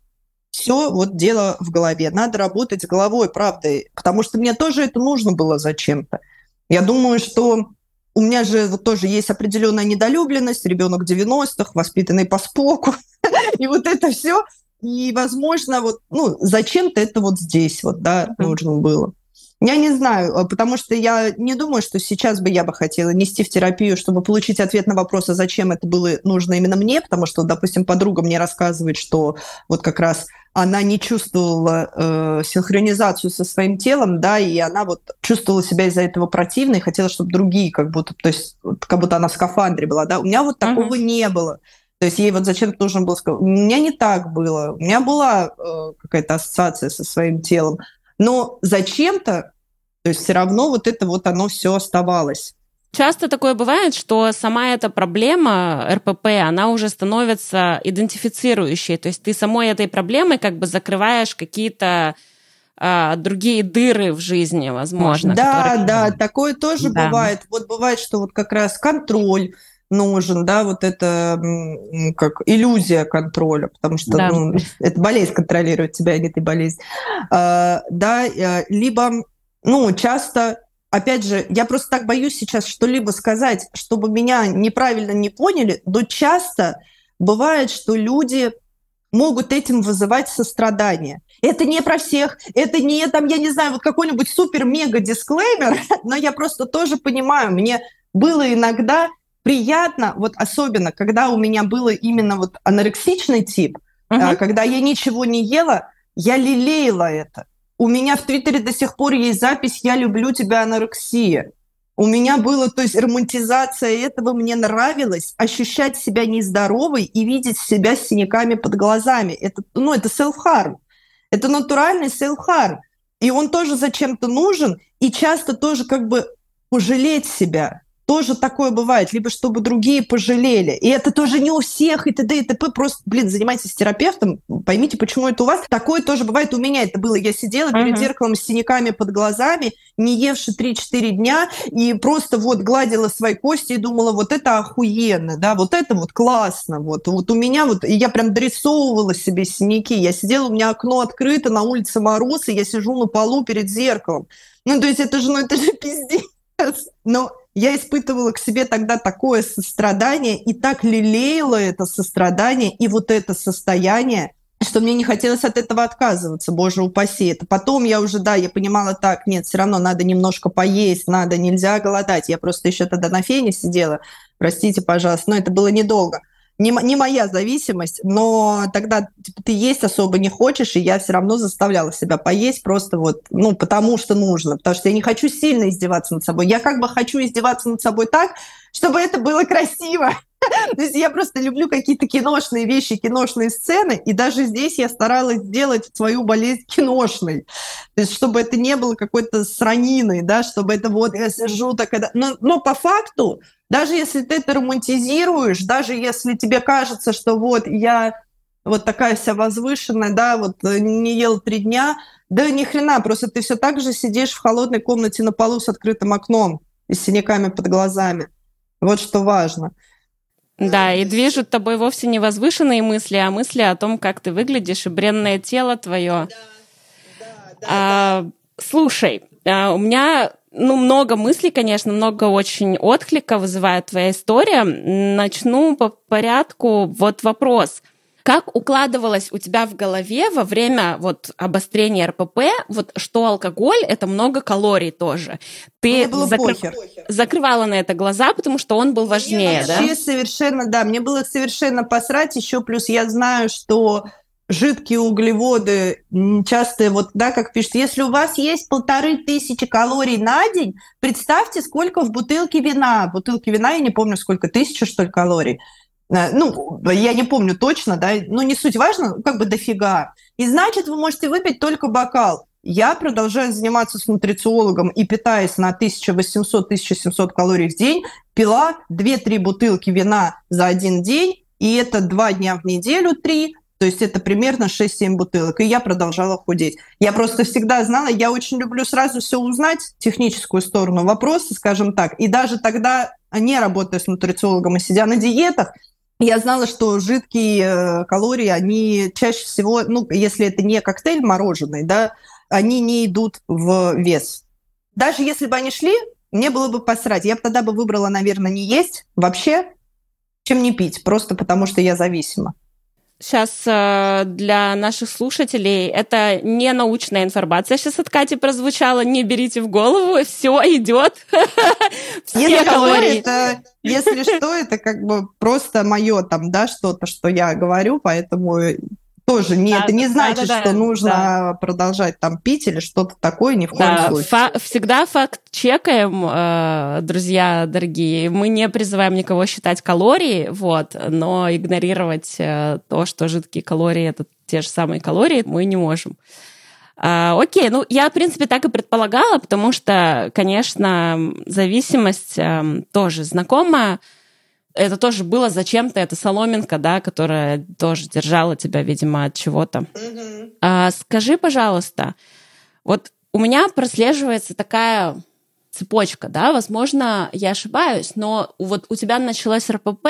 все вот дело в голове. Надо работать с головой, правда, потому что мне тоже это нужно было зачем-то. Я думаю, что у меня же вот тоже есть определенная недолюбленность, ребенок 90-х, воспитанный по споку, и вот это все. И, возможно, вот, ну, зачем-то это вот здесь вот, да, нужно было. Я не знаю, а, потому что я не думаю, что сейчас бы я бы хотела нести в терапию, чтобы получить ответ на вопрос, а зачем это было нужно именно мне, потому что, допустим, подруга мне рассказывает, что вот как раз она не чувствовала э, синхронизацию со своим телом, да, и она вот чувствовала себя из-за этого противно и хотела, чтобы другие как будто, то есть как будто она в скафандре была, да. У меня вот такого uh-huh. не было. То есть ей вот зачем-то нужно было сказать. У меня не так было. У меня была э, какая-то ассоциация со своим телом. Но зачем-то, то есть все равно вот это вот оно все оставалось. Часто такое бывает, что сама эта проблема РПП, она уже становится идентифицирующей. То есть ты самой этой проблемой как бы закрываешь какие-то а, другие дыры в жизни, возможно. Да, которые... да, такое тоже да. бывает. Вот бывает, что вот как раз контроль, нужен, да, вот это как иллюзия контроля, потому что да. ну, это болезнь контролирует тебя, а не ты болезнь. А, да, э, либо, ну, часто опять же, я просто так боюсь сейчас что-либо сказать, чтобы меня неправильно не поняли, но часто бывает, что люди могут этим вызывать сострадание. Это не про всех, это не там, я не знаю, вот какой-нибудь супер-мега-дисклеймер, но я просто тоже понимаю, мне было иногда приятно, вот особенно, когда у меня было именно вот анорексичный тип, uh-huh. когда я ничего не ела, я лелеяла это. У меня в Твиттере до сих пор есть запись «Я люблю тебя, анорексия». У меня было, то есть романтизация этого мне нравилось, ощущать себя нездоровой и видеть себя с синяками под глазами. Это, ну, это self-harm. Это натуральный self-harm. И он тоже зачем-то нужен, и часто тоже как бы пожалеть себя тоже такое бывает, либо чтобы другие пожалели. И это тоже не у всех, и т.д. и т.п. Просто, блин, занимайтесь терапевтом, поймите, почему это у вас. Такое тоже бывает у меня. Это было, я сидела uh-huh. перед зеркалом с синяками под глазами, не евши 3-4 дня, и просто вот гладила свои кости и думала, вот это охуенно, да, вот это вот классно, вот, вот у меня вот, и я прям дорисовывала себе синяки. Я сидела, у меня окно открыто, на улице мороз, и я сижу на полу перед зеркалом. Ну, то есть это же, ну, это же пиздец. Но я испытывала к себе тогда такое сострадание и так лелеяла это сострадание и вот это состояние, что мне не хотелось от этого отказываться, боже упаси. Это потом я уже, да, я понимала так, нет, все равно надо немножко поесть, надо, нельзя голодать. Я просто еще тогда на фене сидела, простите, пожалуйста, но это было недолго не, не моя зависимость, но тогда типа, ты есть особо не хочешь, и я все равно заставляла себя поесть просто вот, ну, потому что нужно, потому что я не хочу сильно издеваться над собой. Я как бы хочу издеваться над собой так, чтобы это было красиво. То есть я просто люблю какие-то киношные вещи, киношные сцены, и даже здесь я старалась сделать свою болезнь киношной. То есть чтобы это не было какой-то сраниной, да, чтобы это вот я сижу так... Но, но по факту даже если ты это романтизируешь, даже если тебе кажется, что вот я вот такая вся возвышенная, да, вот э, не ел три дня, да ни хрена, просто ты все так же сидишь в холодной комнате на полу с открытым окном и с синяками под глазами. Вот что важно. Да, и движут тобой вовсе не возвышенные мысли, а мысли о том, как ты выглядишь, и бренное тело твое. Да, да, да, а, да. Слушай, а, у меня ну, много мыслей, конечно, много очень отклика вызывает твоя история. Начну по порядку. Вот вопрос. Как укладывалось у тебя в голове во время вот обострения РПП, вот что алкоголь это много калорий тоже? Ты было закры... похер. закрывала на это глаза, потому что он был важнее, мне да? совершенно, да, мне было совершенно посрать. Еще плюс я знаю, что жидкие углеводы, часто вот, да, как пишут, если у вас есть полторы тысячи калорий на день, представьте, сколько в бутылке вина. В бутылке вина, я не помню, сколько, тысяча, что ли, калорий. Э, ну, я не помню точно, да, но не суть важно, как бы дофига. И значит, вы можете выпить только бокал. Я продолжаю заниматься с нутрициологом и питаясь на 1800-1700 калорий в день, пила 2-3 бутылки вина за один день, и это два дня в неделю, три, то есть это примерно 6-7 бутылок. И я продолжала худеть. Я просто всегда знала, я очень люблю сразу все узнать, техническую сторону вопроса, скажем так. И даже тогда, не работая с нутрициологом и сидя на диетах, я знала, что жидкие э, калории, они чаще всего, ну, если это не коктейль мороженый, да, они не идут в вес. Даже если бы они шли, мне было бы посрать. Я бы тогда бы выбрала, наверное, не есть вообще, чем не пить, просто потому что я зависима. Сейчас э, для наших слушателей это не научная информация. Сейчас от Кати прозвучала, не берите в голову, все идет. Все калории. Это, если что, это как бы просто мое там, да, что-то, что я говорю, поэтому тоже не, да, это не значит, да, да, что да, нужно да. продолжать там пить или что-то такое, ни в коем да, случае. Фа- всегда факт чекаем, э, друзья дорогие. Мы не призываем никого считать калории, вот, но игнорировать э, то, что жидкие калории это те же самые калории, мы не можем. А, окей, ну я, в принципе, так и предполагала, потому что, конечно, зависимость э, тоже знакомая это тоже было зачем-то, это соломинка, да, которая тоже держала тебя, видимо, от чего-то. Mm-hmm. А, скажи, пожалуйста, вот у меня прослеживается такая цепочка, да, возможно, я ошибаюсь, но вот у тебя началось РПП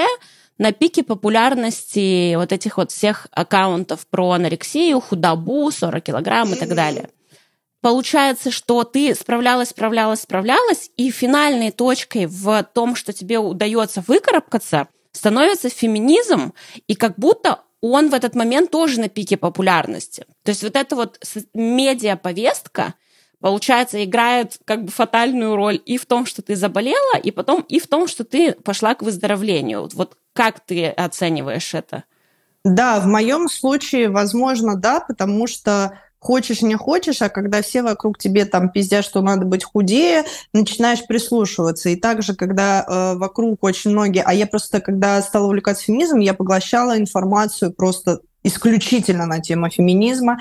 на пике популярности вот этих вот всех аккаунтов про анорексию, худобу, 40 килограмм и так далее получается, что ты справлялась, справлялась, справлялась, и финальной точкой в том, что тебе удается выкарабкаться, становится феминизм, и как будто он в этот момент тоже на пике популярности. То есть вот эта вот медиаповестка, получается, играет как бы фатальную роль и в том, что ты заболела, и потом и в том, что ты пошла к выздоровлению. Вот как ты оцениваешь это? Да, в моем случае, возможно, да, потому что хочешь, не хочешь, а когда все вокруг тебе там пиздят, что надо быть худее, начинаешь прислушиваться. И также, когда э, вокруг очень многие... А я просто, когда стала увлекаться феминизмом, я поглощала информацию просто исключительно на тему феминизма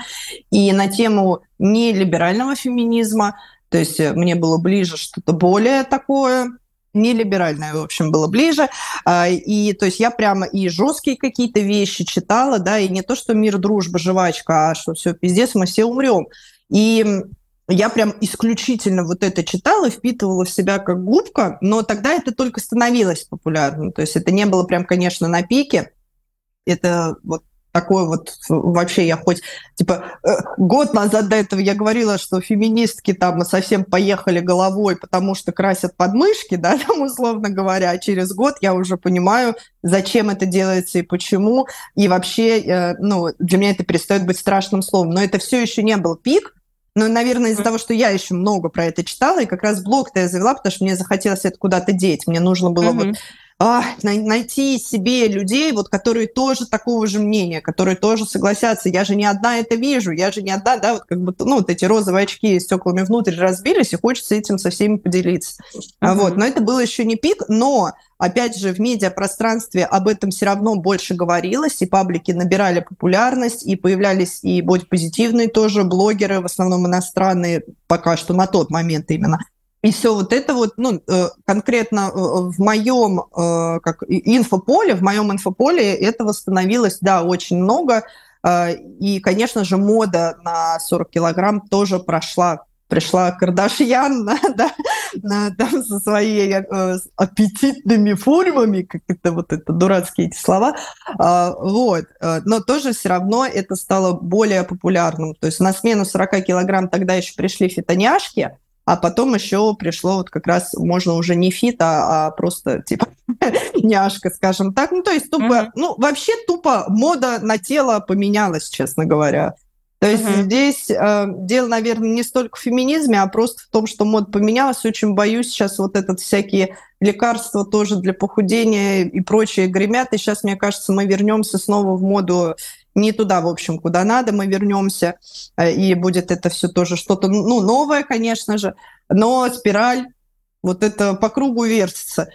и на тему нелиберального феминизма. То есть э, мне было ближе что-то более такое не либеральное, в общем, было ближе. А, и то есть я прямо и жесткие какие-то вещи читала, да, и не то, что мир, дружба, жвачка, а что все, пиздец, мы все умрем. И я прям исключительно вот это читала, впитывала в себя как губка, но тогда это только становилось популярным. То есть это не было прям, конечно, на пике. Это вот такое вот вообще я хоть типа э, год назад до этого я говорила, что феминистки там совсем поехали головой, потому что красят подмышки, да, там условно говоря, а через год я уже понимаю, зачем это делается и почему, и вообще, э, ну, для меня это перестает быть страшным словом, но это все еще не был пик, но, наверное, из-за того, что я еще много про это читала, и как раз блог-то я завела, потому что мне захотелось это куда-то деть. Мне нужно было mm-hmm. вот а, найти себе людей, вот, которые тоже такого же мнения, которые тоже согласятся. Я же не одна это вижу, я же не одна, да, вот как бы, ну, вот эти розовые очки с стеклами внутрь разбились, и хочется этим со всеми поделиться. Uh-huh. Вот, но это было еще не пик, но опять же, в медиапространстве об этом все равно больше говорилось, и паблики набирали популярность, и появлялись и бодипозитивные тоже блогеры, в основном иностранные, пока что на тот момент именно. И все вот это вот, ну, э, конкретно э, в моем э, как инфополе, в моем инфополе этого становилось, да, очень много. И, конечно же, мода на 40 килограмм тоже прошла пришла Кардашьян да, на, там, со своими э, аппетитными формами, как это вот это дурацкие эти слова, э, вот, но тоже все равно это стало более популярным. То есть на смену 40 килограмм тогда еще пришли фитоняшки, а потом еще пришло вот как раз, можно уже не фит, а, а просто типа няшка, скажем так. Ну, то есть тупо, mm-hmm. ну, вообще тупо мода на тело поменялась, честно говоря. То есть mm-hmm. здесь э, дело, наверное, не столько в феминизме, а просто в том, что мода поменялась. Очень боюсь сейчас вот этот всякие лекарства тоже для похудения и прочее гремят. И сейчас, мне кажется, мы вернемся снова в моду не туда, в общем, куда надо, мы вернемся, э, и будет это все тоже что-то, ну, новое, конечно же, но спираль вот это по кругу вертится.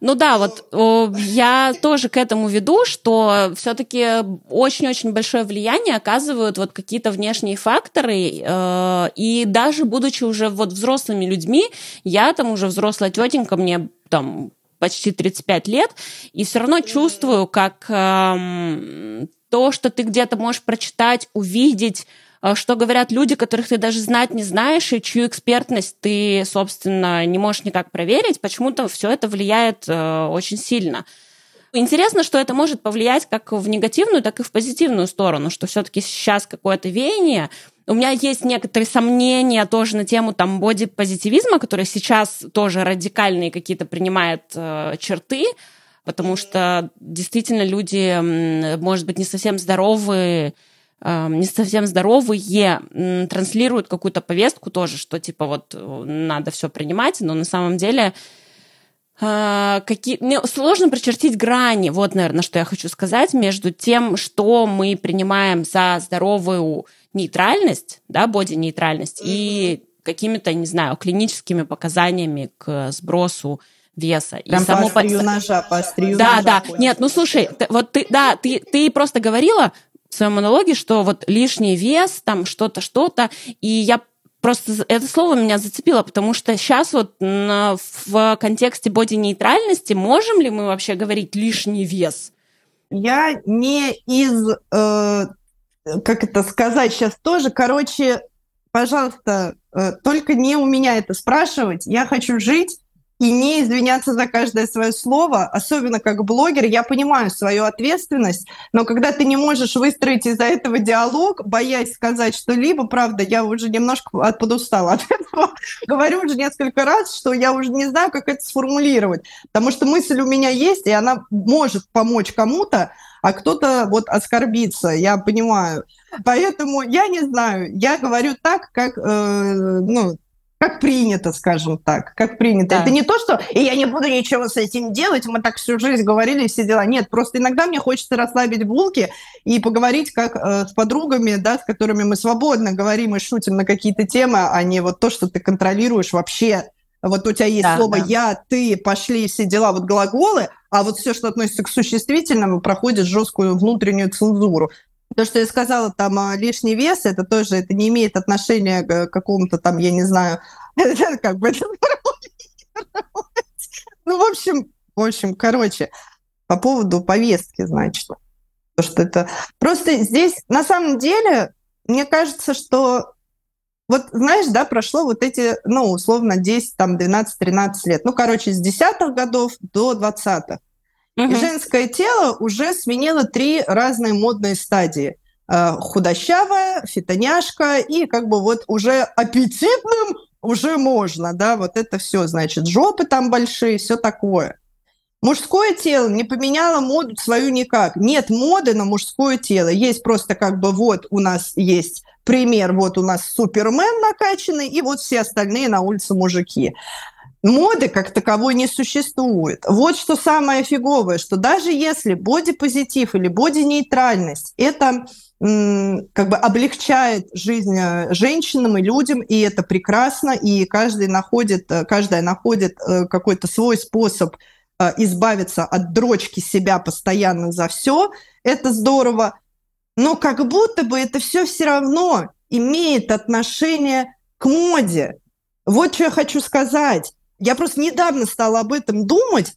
Ну да, вот о, я тоже к этому веду, что все-таки очень-очень большое влияние оказывают вот какие-то внешние факторы, э, и даже будучи уже вот взрослыми людьми, я там уже взрослая тетенька, мне там почти 35 лет, и все равно чувствую, как э, то, что ты где-то можешь прочитать, увидеть, э, что говорят люди, которых ты даже знать не знаешь, и чью экспертность ты, собственно, не можешь никак проверить, почему-то все это влияет э, очень сильно. Интересно, что это может повлиять как в негативную, так и в позитивную сторону, что все-таки сейчас какое-то веяние. У меня есть некоторые сомнения тоже на тему там боди-позитивизма, который сейчас тоже радикальные какие-то принимает э, черты, потому что действительно люди, может быть, не совсем здоровые, не совсем здоровые транслируют какую-то повестку тоже, что типа вот э, надо все принимать, но на самом деле а, какие... Мне сложно прочертить грани, вот, наверное, что я хочу сказать, между тем, что мы принимаем за здоровую нейтральность, да, боди-нейтральность, mm-hmm. и какими-то, не знаю, клиническими показаниями к сбросу веса. Прям и само по острию ножа, по острию Да, ножа. да. Нет, ну слушай, ты, вот ты, да, ты, ты просто говорила, в своем монологе, что вот лишний вес, там что-то, что-то, и я просто это слово меня зацепило, потому что сейчас вот в контексте боди-нейтральности можем ли мы вообще говорить лишний вес? Я не из, э, как это сказать сейчас тоже, короче, пожалуйста, э, только не у меня это спрашивать. Я хочу жить и не извиняться за каждое свое слово, особенно как блогер, я понимаю свою ответственность, но когда ты не можешь выстроить из-за этого диалог, боясь сказать что-либо, правда, я уже немножко подустала от этого, говорю уже несколько раз, что я уже не знаю, как это сформулировать, потому что мысль у меня есть, и она может помочь кому-то, а кто-то вот оскорбится, я понимаю. Поэтому я не знаю, я говорю так, как, э, ну, как принято, скажем так, как принято. Да. Это не то, что и я не буду ничего с этим делать, мы так всю жизнь говорили все дела. Нет, просто иногда мне хочется расслабить булки и поговорить как э, с подругами, да, с которыми мы свободно говорим и шутим на какие-то темы, а не вот то, что ты контролируешь вообще. Вот у тебя есть да, слово да. «я», «ты», «пошли» все дела, вот глаголы, а вот все, что относится к существительному, проходит жесткую внутреннюю цензуру. То, что я сказала, там а, лишний вес, это тоже это не имеет отношения к какому-то там, я не знаю, как бы это Ну, в общем, в общем, короче, по поводу повестки, значит, то, что это... Просто здесь, на самом деле, мне кажется, что вот, знаешь, да, прошло вот эти, ну, условно, 10, там, 12, 13 лет. Ну, короче, с десятых годов до 20-х. И женское тело уже сменило три разные модные стадии. Э, худощавая, фитоняшка и как бы вот уже аппетитным уже можно, да, вот это все, значит, жопы там большие, все такое. Мужское тело не поменяло моду свою никак. Нет моды на мужское тело. Есть просто как бы вот у нас есть пример, вот у нас супермен накачанный, и вот все остальные на улице мужики моды как таковой не существует. Вот что самое фиговое, что даже если бодипозитив или бодинейтральность – это как бы облегчает жизнь э, женщинам и людям, и это прекрасно, и каждый находит, э, каждая находит э, какой-то свой способ избавиться от дрочки себя постоянно за все, это здорово, но как будто бы это все все равно имеет отношение к моде. Вот что я хочу сказать. Я просто недавно стала об этом думать,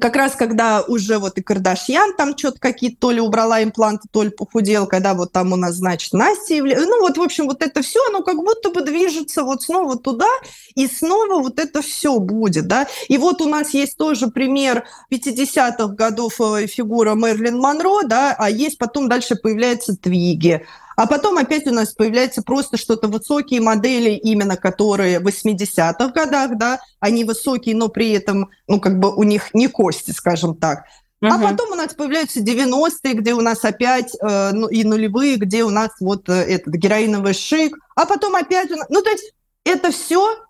как раз когда уже вот и Кардашьян там что-то какие-то, то ли убрала импланты, то ли похудел, когда вот там у нас, значит, Настя является. Ну вот, в общем, вот это все, оно как будто бы движется вот снова туда, и снова вот это все будет, да. И вот у нас есть тоже пример 50-х годов э, фигура Мерлин Монро, да, а есть потом дальше появляется Твиги, а потом опять у нас появляется просто что-то высокие модели, именно которые в 80-х годах, да, они высокие, но при этом, ну, как бы у них не кости, скажем так. Uh-huh. А потом у нас появляются 90-е, где у нас опять, э, ну, и нулевые, где у нас вот э, этот героиновый шик, а потом опять у нас... Ну, то есть это все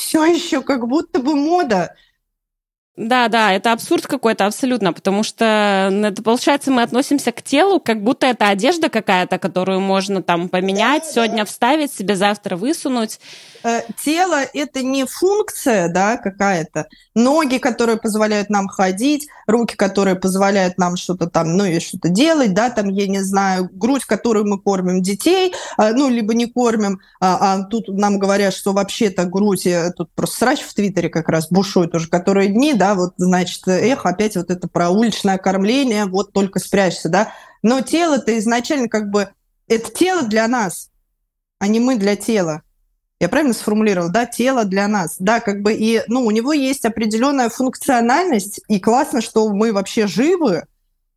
все еще как будто бы мода. Да, да, это абсурд какой-то абсолютно, потому что это получается мы относимся к телу, как будто это одежда какая-то, которую можно там поменять, да, сегодня да. вставить себе, завтра высунуть. Э, тело это не функция, да, какая-то. Ноги, которые позволяют нам ходить, руки, которые позволяют нам что-то там, ну и что-то делать, да, там, я не знаю, грудь, которую мы кормим детей, э, ну, либо не кормим, а, а тут нам говорят, что вообще-то грудь, э, тут просто срач в Твиттере как раз бушует уже которые дни, да, вот, значит, эх, опять вот это про уличное кормление, вот только спрячься, да. Но тело-то изначально как бы, это тело для нас, а не мы для тела. Я правильно сформулировала, да, тело для нас, да, как бы и, ну, у него есть определенная функциональность, и классно, что мы вообще живы,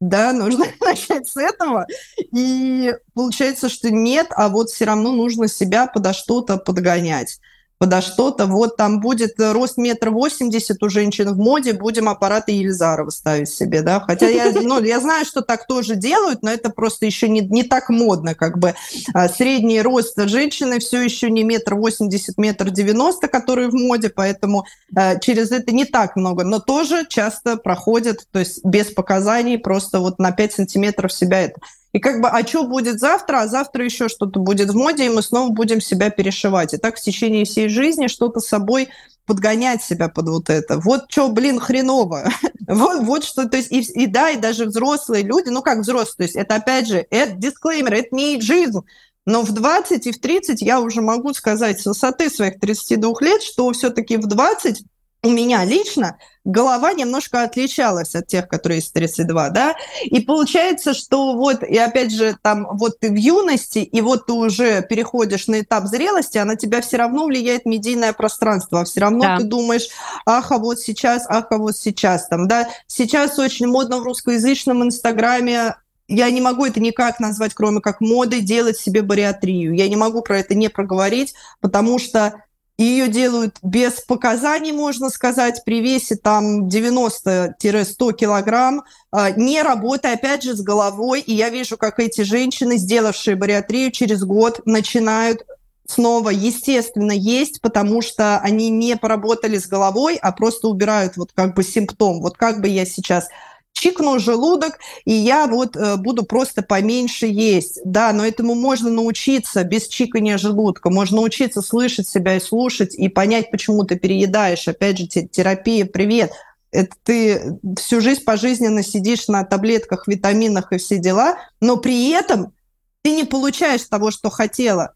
да, нужно начать с этого. И получается, что нет, а вот все равно нужно себя подо что-то подгонять подо что-то. Вот там будет рост метр восемьдесят у женщин в моде, будем аппараты Елизарова ставить себе, да. Хотя я, ну, я знаю, что так тоже делают, но это просто еще не, не так модно, как бы. А средний рост женщины все еще не метр восемьдесят, метр девяносто, которые в моде, поэтому а, через это не так много, но тоже часто проходят, то есть без показаний, просто вот на 5 сантиметров себя это. И как бы, а что будет завтра? А завтра еще что-то будет в моде, и мы снова будем себя перешивать. И так в течение всей жизни что-то собой подгонять себя под вот это. Вот что, блин, хреново. вот, вот что, то есть, и, и да, и даже взрослые люди, ну как взрослые, то есть это опять же, это дисклеймер, это не жизнь. Но в 20 и в 30 я уже могу сказать с высоты своих 32 лет, что все-таки в 20 у меня лично голова немножко отличалась от тех, которые из 32, да, и получается, что вот, и опять же, там, вот ты в юности, и вот ты уже переходишь на этап зрелости, а на тебя все равно влияет медийное пространство, а все равно да. ты думаешь, ах, а вот сейчас, ах, а вот сейчас, там, да, сейчас очень модно в русскоязычном инстаграме я не могу это никак назвать, кроме как модой, делать себе бариатрию. Я не могу про это не проговорить, потому что ее делают без показаний, можно сказать, при весе там 90-100 килограмм, а, не работая, опять же, с головой. И я вижу, как эти женщины, сделавшие бариатрию, через год начинают снова, естественно, есть, потому что они не поработали с головой, а просто убирают вот как бы симптом. Вот как бы я сейчас чикну желудок, и я вот э, буду просто поменьше есть. Да, но этому можно научиться без чикания желудка. Можно научиться слышать себя и слушать, и понять, почему ты переедаешь. Опять же, терапия, привет. Это ты всю жизнь пожизненно сидишь на таблетках, витаминах и все дела, но при этом ты не получаешь того, что хотела.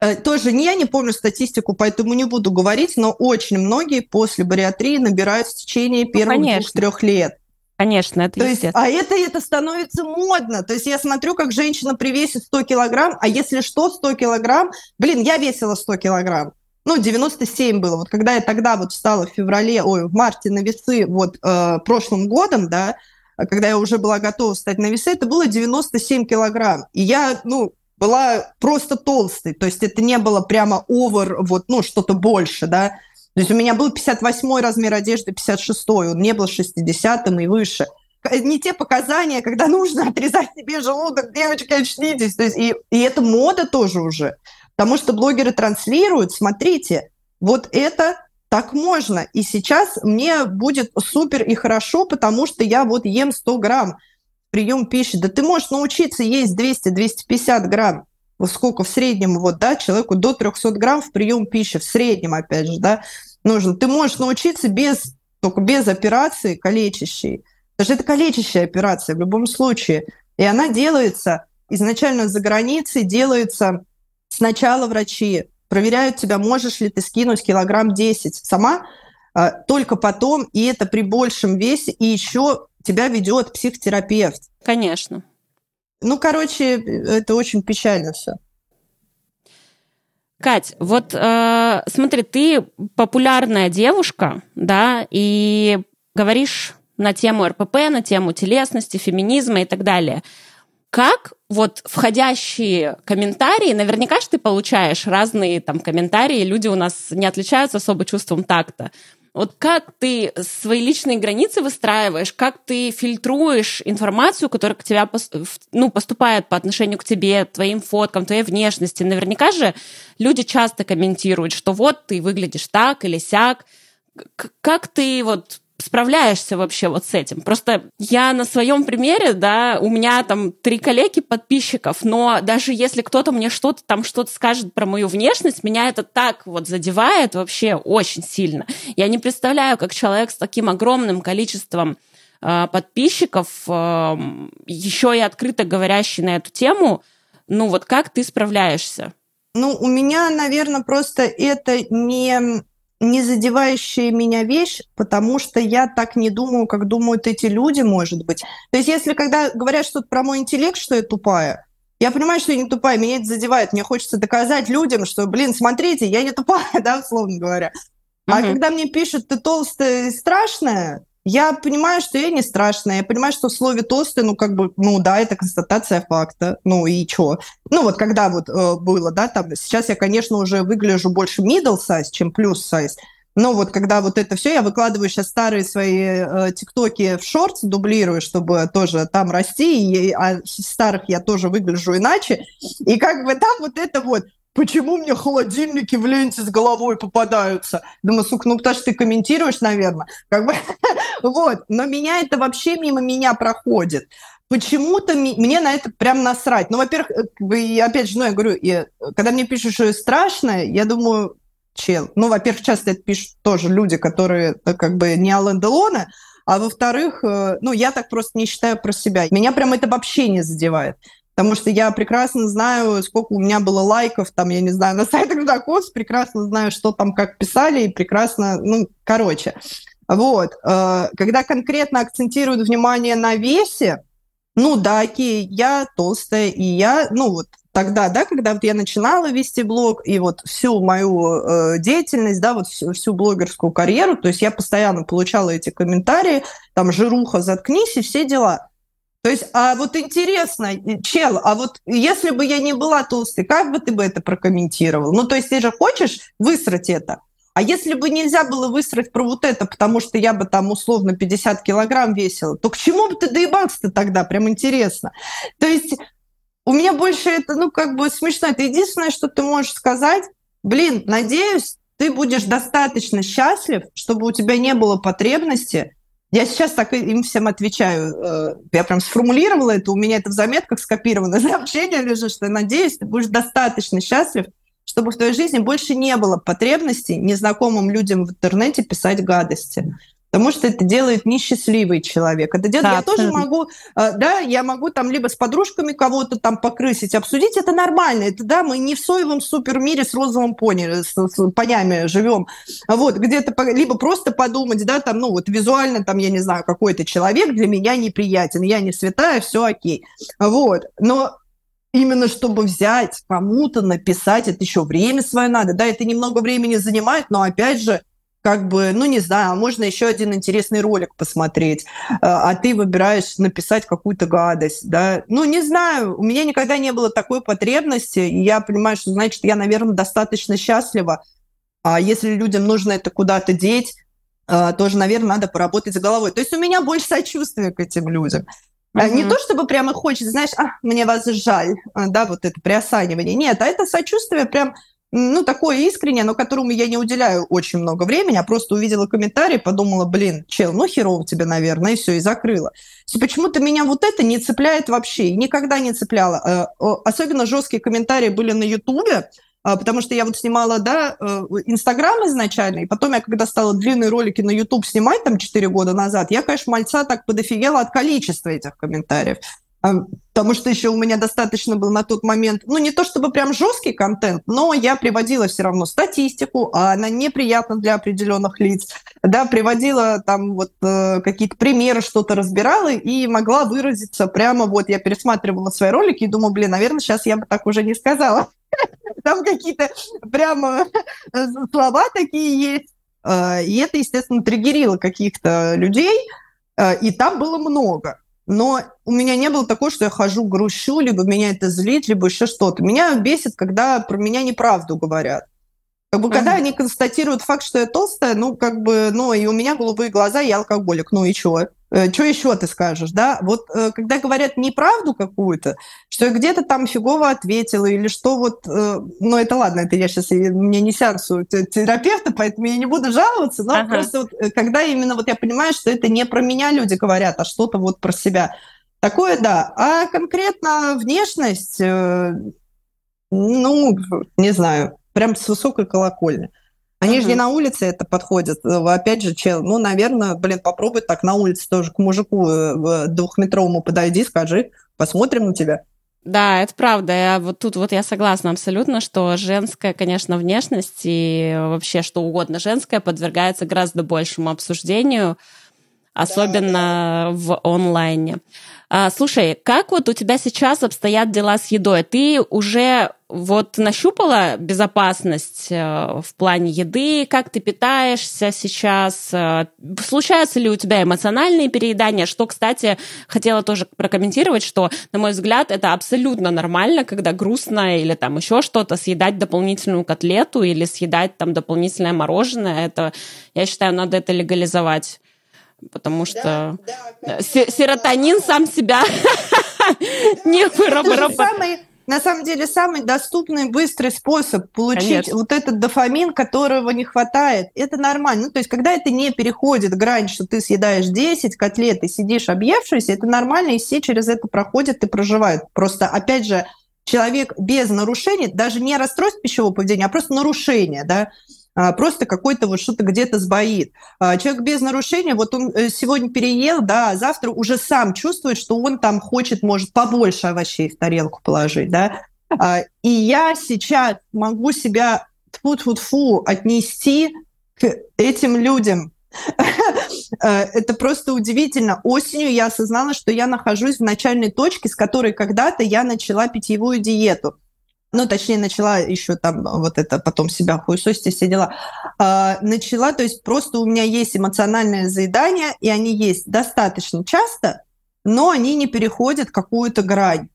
Э, тоже не, я не помню статистику, поэтому не буду говорить, но очень многие после бариатрии набирают в течение ну, первых ну, двух-трех лет. Конечно, это То есть, А это, это становится модно. То есть я смотрю, как женщина при весе 100 килограмм, а если что, 100 килограмм, блин, я весила 100 килограмм. Ну, 97 было. Вот когда я тогда вот встала в феврале, ой, в марте на весы вот э, прошлым годом, да, когда я уже была готова встать на весы, это было 97 килограмм. И я, ну, была просто толстой. То есть это не было прямо овер, вот, ну, что-то больше, да. То есть у меня был 58 размер одежды, 56 он не был 60 и выше. Не те показания, когда нужно отрезать себе желудок, девочки, очнитесь. То есть и, и это мода тоже уже. Потому что блогеры транслируют, смотрите, вот это так можно. И сейчас мне будет супер и хорошо, потому что я вот ем 100 грамм прием пищи. Да ты можешь научиться есть 200-250 грамм сколько в среднем вот, да, человеку до 300 грамм в прием пищи, в среднем, опять же, да, нужно. Ты можешь научиться без, только без операции калечащей. Даже это калечащая операция в любом случае. И она делается изначально за границей, делается сначала врачи проверяют тебя, можешь ли ты скинуть килограмм 10 сама, а, только потом, и это при большем весе, и еще тебя ведет психотерапевт. Конечно. Ну, короче, это очень печально все. Кать, вот э, смотри, ты популярная девушка, да, и говоришь на тему РПП, на тему телесности, феминизма и так далее. Как вот входящие комментарии, наверняка же ты получаешь разные там комментарии, люди у нас не отличаются особо чувством такта. Вот как ты свои личные границы выстраиваешь, как ты фильтруешь информацию, которая к тебе ну, поступает по отношению к тебе, твоим фоткам, твоей внешности. Наверняка же люди часто комментируют, что вот ты выглядишь так или сяк. Как ты вот справляешься вообще вот с этим? Просто я на своем примере, да, у меня там три коллеги подписчиков, но даже если кто-то мне что-то там что-то скажет про мою внешность, меня это так вот задевает вообще очень сильно. Я не представляю, как человек с таким огромным количеством э, подписчиков, э, еще и открыто говорящий на эту тему, ну вот как ты справляешься? Ну, у меня, наверное, просто это не не задевающая меня вещь, потому что я так не думаю, как думают эти люди, может быть. То есть если когда говорят что-то про мой интеллект, что я тупая, я понимаю, что я не тупая, меня это задевает. Мне хочется доказать людям, что, блин, смотрите, я не тупая, да, условно говоря. А когда мне пишут, ты толстая и страшная, я понимаю, что я не страшная, я понимаю, что в слове толстый, ну, как бы, ну, да, это констатация факта, ну, и чё? Ну, вот когда вот э, было, да, там, сейчас я, конечно, уже выгляжу больше middle size, чем плюс size, но вот когда вот это все, я выкладываю сейчас старые свои э, тиктоки в шортс, дублирую, чтобы тоже там расти, и, а старых я тоже выгляжу иначе, и как бы там вот это вот, почему мне холодильники в ленте с головой попадаются? Думаю, сука, ну потому что ты комментируешь, наверное. Как бы, вот. Но меня это вообще мимо меня проходит. Почему-то мне на это прям насрать. Ну, во-первых, э, и опять же, ну, я говорю, я, когда мне пишут, что страшно, я думаю, чел. Ну, во-первых, часто это пишут тоже люди, которые э, как бы не Алан Делона, а во-вторых, э, ну, я так просто не считаю про себя. Меня прям это вообще не задевает потому что я прекрасно знаю, сколько у меня было лайков, там, я не знаю, на сайтах знакомств, прекрасно знаю, что там как писали, и прекрасно, ну, короче. Вот. Э, когда конкретно акцентируют внимание на весе, ну да, окей, я толстая, и я, ну вот тогда, да, когда вот я начинала вести блог, и вот всю мою э, деятельность, да, вот всю, всю блогерскую карьеру, то есть я постоянно получала эти комментарии, там, жируха, заткнись, и все дела. То есть, а вот интересно, чел, а вот если бы я не была толстой, как бы ты бы это прокомментировал? Ну, то есть ты же хочешь высрать это? А если бы нельзя было высрать про вот это, потому что я бы там условно 50 килограмм весила, то к чему бы ты доебался-то тогда? Прям интересно. То есть у меня больше это, ну, как бы смешно. Это единственное, что ты можешь сказать. Блин, надеюсь, ты будешь достаточно счастлив, чтобы у тебя не было потребности я сейчас так им всем отвечаю. Э, я прям сформулировала это, у меня это в заметках скопировано сообщение лежит, что надеюсь, ты будешь достаточно счастлив, чтобы в твоей жизни больше не было потребности незнакомым людям в интернете писать гадости. Потому что это делает несчастливый человек. Это делает, да, я тоже могу, э, да, я могу там либо с подружками кого-то там покрысить, обсудить, это нормально, это, да, мы не в соевом супермире с розовым пони, с, с понями живем, вот, где-то, либо просто подумать, да, там, ну, вот визуально, там, я не знаю, какой-то человек для меня неприятен, я не святая, все окей, вот, но именно чтобы взять кому-то написать, это еще время свое надо, да, это немного времени занимает, но опять же, как бы, ну, не знаю, можно еще один интересный ролик посмотреть, а, а ты выбираешь написать какую-то гадость, да. Ну, не знаю, у меня никогда не было такой потребности, и я понимаю, что, значит, я, наверное, достаточно счастлива. А если людям нужно это куда-то деть, а, тоже, наверное, надо поработать с головой. То есть у меня больше сочувствия к этим людям. Uh-huh. Не то, чтобы прямо хочется, знаешь, а, мне вас жаль, да, вот это приосанивание. Нет, а это сочувствие прям ну, такое искреннее, но которому я не уделяю очень много времени, а просто увидела комментарий, подумала, блин, чел, ну херово тебе, наверное, и все, и закрыла. Почему-то меня вот это не цепляет вообще, никогда не цепляло. Э, особенно жесткие комментарии были на Ютубе, а, потому что я вот снимала, да, э, Инстаграм изначально, и потом я, когда стала длинные ролики на Ютуб снимать, там, 4 года назад, я, конечно, мальца так подофигела от количества этих комментариев. Потому что еще у меня достаточно был на тот момент, ну не то чтобы прям жесткий контент, но я приводила все равно статистику, а она неприятна для определенных лиц, да, приводила там вот э, какие-то примеры, что-то разбирала и могла выразиться прямо вот, я пересматривала свои ролики и думаю, блин, наверное, сейчас я бы так уже не сказала. Там какие-то прямо э, слова такие есть. Э, и это, естественно, триггерило каких-то людей, э, и там было много. Но у меня не было такого, что я хожу, грущу, либо меня это злит, либо еще что-то. Меня бесит, когда про меня неправду говорят. Как бы, uh-huh. когда они констатируют факт, что я толстая, ну, как бы, ну, и у меня голубые глаза, я алкоголик, ну и чего? Э, что еще ты скажешь, да? Вот э, когда говорят неправду какую-то, что я где-то там фигово ответила, или что вот, э, ну, это ладно, это я сейчас, мне не сеансу терапевта, поэтому я не буду жаловаться, но uh-huh. просто вот, когда именно вот я понимаю, что это не про меня люди говорят, а что-то вот про себя. Такое, да. А конкретно внешность, ну, не знаю, прям с высокой колокольни. Они uh-huh. же не на улице это подходят. Опять же, чел, ну, наверное, блин, попробуй так на улице тоже к мужику э, двухметровому подойди, скажи, посмотрим на тебя. Да, это правда. Я вот тут вот я согласна абсолютно, что женская, конечно, внешность и вообще что угодно женское подвергается гораздо большему обсуждению, особенно в онлайне. А, слушай, как вот у тебя сейчас обстоят дела с едой? Ты уже вот нащупала безопасность э, в плане еды, как ты питаешься сейчас? Э, случаются ли у тебя эмоциональные переедания? Что, кстати, хотела тоже прокомментировать, что, на мой взгляд, это абсолютно нормально, когда грустно или там еще что-то, съедать дополнительную котлету или съедать там дополнительное мороженое. Это, я считаю, надо это легализовать потому что да, да, серотонин сам себя не выработает. На самом деле самый доступный быстрый способ получить Конечно. вот этот дофамин, которого не хватает, это нормально. Ну, то есть, когда это не переходит грань, что ты съедаешь 10 котлет и сидишь объевшийся, это нормально, и все через это проходят и проживают. Просто, опять же, человек без нарушений, даже не расстройств пищевого поведения, а просто нарушения, да, просто какой-то вот что-то где-то сбоит. А, человек без нарушения, вот он э, сегодня переел, да, а завтра уже сам чувствует, что он там хочет, может, побольше овощей в тарелку положить, да. И я сейчас могу себя тфу-тфу-тфу отнести к этим людям. Это просто удивительно. Осенью я осознала, что я нахожусь в начальной точке, с которой когда-то я начала питьевую диету ну, точнее, начала еще там вот это, потом себя хуесосить все дела, а, начала, то есть просто у меня есть эмоциональное заедание, и они есть достаточно часто, но они не переходят какую-то грань.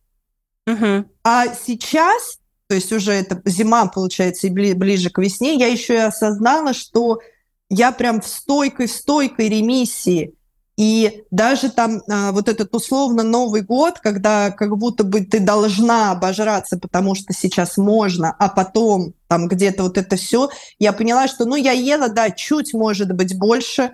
Угу. А сейчас, то есть уже это зима, получается, и ближе к весне, я еще и осознала, что я прям в стойкой, в стойкой ремиссии – и даже там а, вот этот условно Новый год, когда как будто бы ты должна обожраться, потому что сейчас можно, а потом там где-то вот это все, я поняла, что ну я ела, да, чуть может быть больше,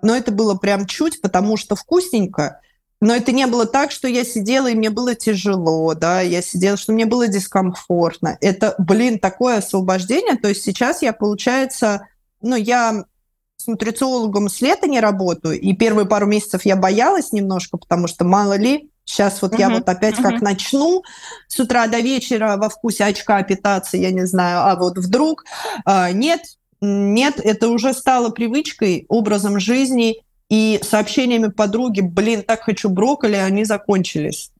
но это было прям чуть, потому что вкусненько, но это не было так, что я сидела, и мне было тяжело, да, я сидела, что мне было дискомфортно. Это, блин, такое освобождение. То есть сейчас я, получается, ну, я с нутрициологом с лета не работаю, и первые пару месяцев я боялась немножко, потому что мало ли, сейчас вот uh-huh, я вот опять uh-huh. как начну с утра до вечера во вкусе очка питаться, я не знаю, а вот вдруг а, нет, нет, это уже стало привычкой, образом жизни и сообщениями подруги, блин, так хочу брокколи, они закончились.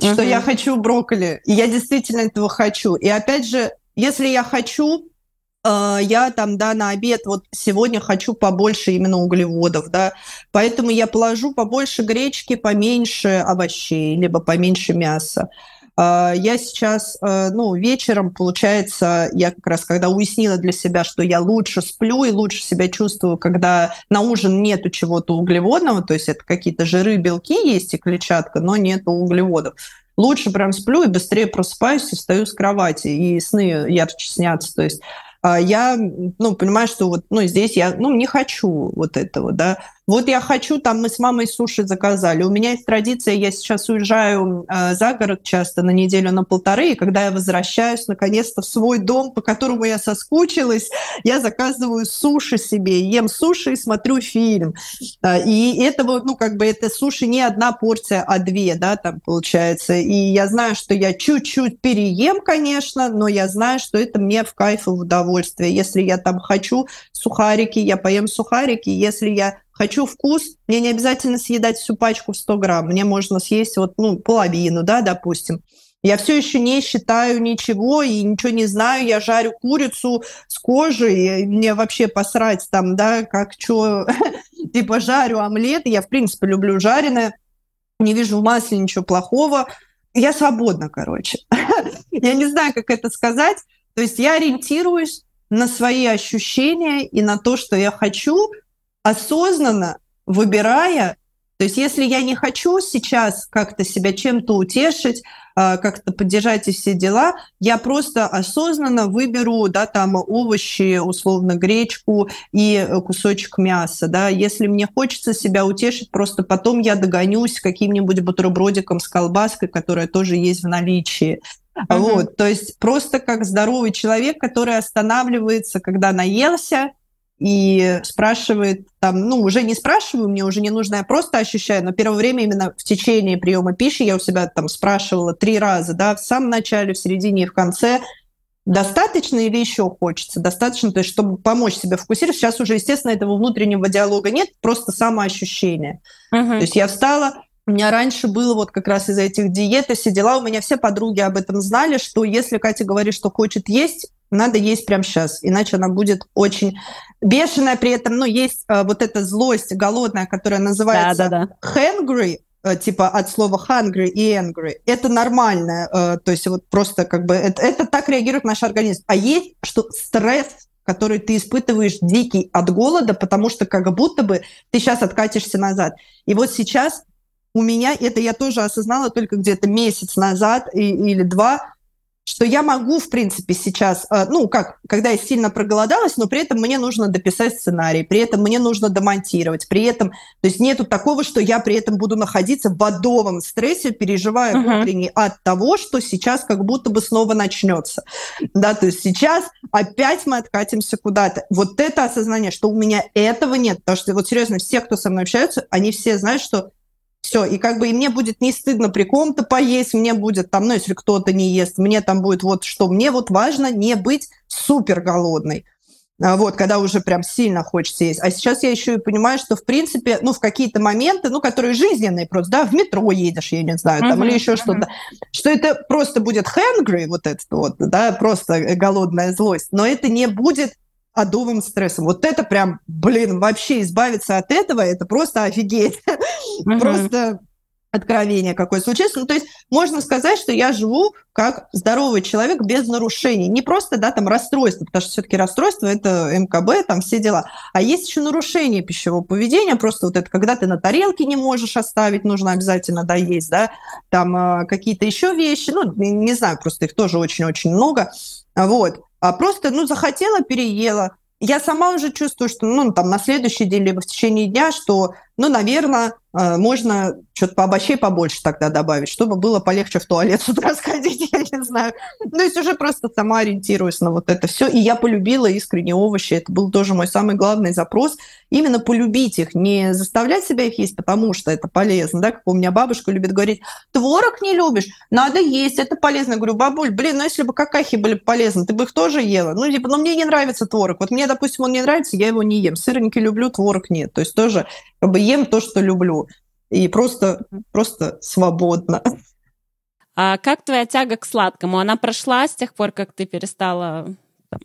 Uh-huh. Что я хочу брокколи, и я действительно этого хочу. И опять же, если я хочу, а, я там, да, на обед вот сегодня хочу побольше именно углеводов, да, поэтому я положу побольше гречки, поменьше овощей, либо поменьше мяса. А, я сейчас, а, ну, вечером, получается, я как раз когда уяснила для себя, что я лучше сплю и лучше себя чувствую, когда на ужин нету чего-то углеводного, то есть это какие-то жиры, белки есть и клетчатка, но нету углеводов. Лучше прям сплю и быстрее просыпаюсь и встаю с кровати, и сны ярче снятся. То есть а я, ну, понимаю, что вот, ну, здесь я, ну, не хочу вот этого, да. Вот я хочу, там мы с мамой суши заказали. У меня есть традиция, я сейчас уезжаю э, за город часто на неделю, на полторы, и когда я возвращаюсь наконец-то в свой дом, по которому я соскучилась, я заказываю суши себе, ем суши и смотрю фильм. Э, и это вот, ну, как бы это суши не одна порция, а две, да, там получается. И я знаю, что я чуть-чуть переем, конечно, но я знаю, что это мне в кайф и в удовольствие. Если я там хочу сухарики, я поем сухарики. Если я Хочу вкус, мне не обязательно съедать всю пачку в 100 грамм, мне можно съесть вот, ну, половину, да, допустим. Я все еще не считаю ничего и ничего не знаю. Я жарю курицу с кожей, и мне вообще посрать там, да, как что, типа жарю омлет. Я, в принципе, люблю жареное. Не вижу в масле ничего плохого. Я свободна, короче. я не знаю, как это сказать. То есть я ориентируюсь на свои ощущения и на то, что я хочу, осознанно выбирая, то есть если я не хочу сейчас как-то себя чем-то утешить, а, как-то поддержать и все дела, я просто осознанно выберу, да, там овощи, условно гречку и кусочек мяса, да. Если мне хочется себя утешить, просто потом я догонюсь каким-нибудь бутербродиком с колбаской, которая тоже есть в наличии. Uh-huh. Вот, то есть просто как здоровый человек, который останавливается, когда наелся, и спрашивает, там, ну, уже не спрашиваю, мне уже не нужно, я просто ощущаю, но первое время именно в течение приема пищи я у себя там спрашивала три раза, да, в самом начале, в середине и в конце, достаточно или еще хочется? Достаточно, то есть чтобы помочь себе фокусировать. Сейчас уже, естественно, этого внутреннего диалога нет, просто самоощущение. Угу. То есть я встала, у меня раньше было вот как раз из-за этих диет и все дела, у меня все подруги об этом знали, что если Катя говорит, что хочет есть, надо есть прямо сейчас, иначе она будет очень бешеная. При этом, ну, есть э, вот эта злость голодная, которая называется да, да, да. hangry, э, типа от слова hungry и angry. Это нормально, э, то есть вот просто как бы это, это так реагирует наш организм. А есть, что стресс который ты испытываешь дикий от голода, потому что как будто бы ты сейчас откатишься назад. И вот сейчас у меня, это я тоже осознала только где-то месяц назад и, или два, что я могу, в принципе, сейчас, э, ну, как, когда я сильно проголодалась, но при этом мне нужно дописать сценарий, при этом мне нужно домонтировать, при этом, то есть нету такого, что я при этом буду находиться в адовом стрессе, переживая uh-huh. внутренне от того, что сейчас как будто бы снова начнется. Да, то есть сейчас опять мы откатимся куда-то. Вот это осознание, что у меня этого нет, потому что вот серьезно, все, кто со мной общаются, они все знают, что все, и как бы и мне будет не стыдно при ком-то поесть, мне будет там, ну, если кто-то не ест, мне там будет вот что, мне вот важно не быть супер голодной. А вот, когда уже прям сильно хочется есть. А сейчас я еще и понимаю, что, в принципе, ну, в какие-то моменты, ну, которые жизненные просто, да, в метро едешь, я не знаю, там, uh-huh, или еще uh-huh. что-то, что это просто будет hangry, вот это вот, да, просто голодная злость, но это не будет адовым стрессом. Вот это прям, блин, вообще избавиться от этого, это просто офигеть. Угу. Просто откровение какое случилось. Ну, то есть можно сказать, что я живу как здоровый человек без нарушений. Не просто, да, там расстройство, потому что все-таки расстройство – это МКБ, там все дела. А есть еще нарушение пищевого поведения, просто вот это, когда ты на тарелке не можешь оставить, нужно обязательно доесть, да, там э, какие-то еще вещи, ну, не знаю, просто их тоже очень-очень много. Вот а просто, ну, захотела, переела. Я сама уже чувствую, что, ну, там, на следующий день, либо в течение дня, что, ну, наверное, э, можно что-то по овощей побольше тогда добавить, чтобы было полегче в туалет с утра сходить, я не знаю. Ну, есть уже просто сама ориентируюсь на вот это все. И я полюбила искренне овощи. Это был тоже мой самый главный запрос. Именно полюбить их, не заставлять себя их есть, потому что это полезно. Да? Как у меня бабушка любит говорить, творог не любишь, надо есть, это полезно. Я говорю, бабуль, блин, ну если бы какахи были полезны, ты бы их тоже ела. Ну, типа, ну мне не нравится творог. Вот мне, допустим, он не нравится, я его не ем. Сырники люблю, творог нет. То есть тоже как бы ем то, что люблю и просто, просто свободно. А как твоя тяга к сладкому? Она прошла с тех пор, как ты перестала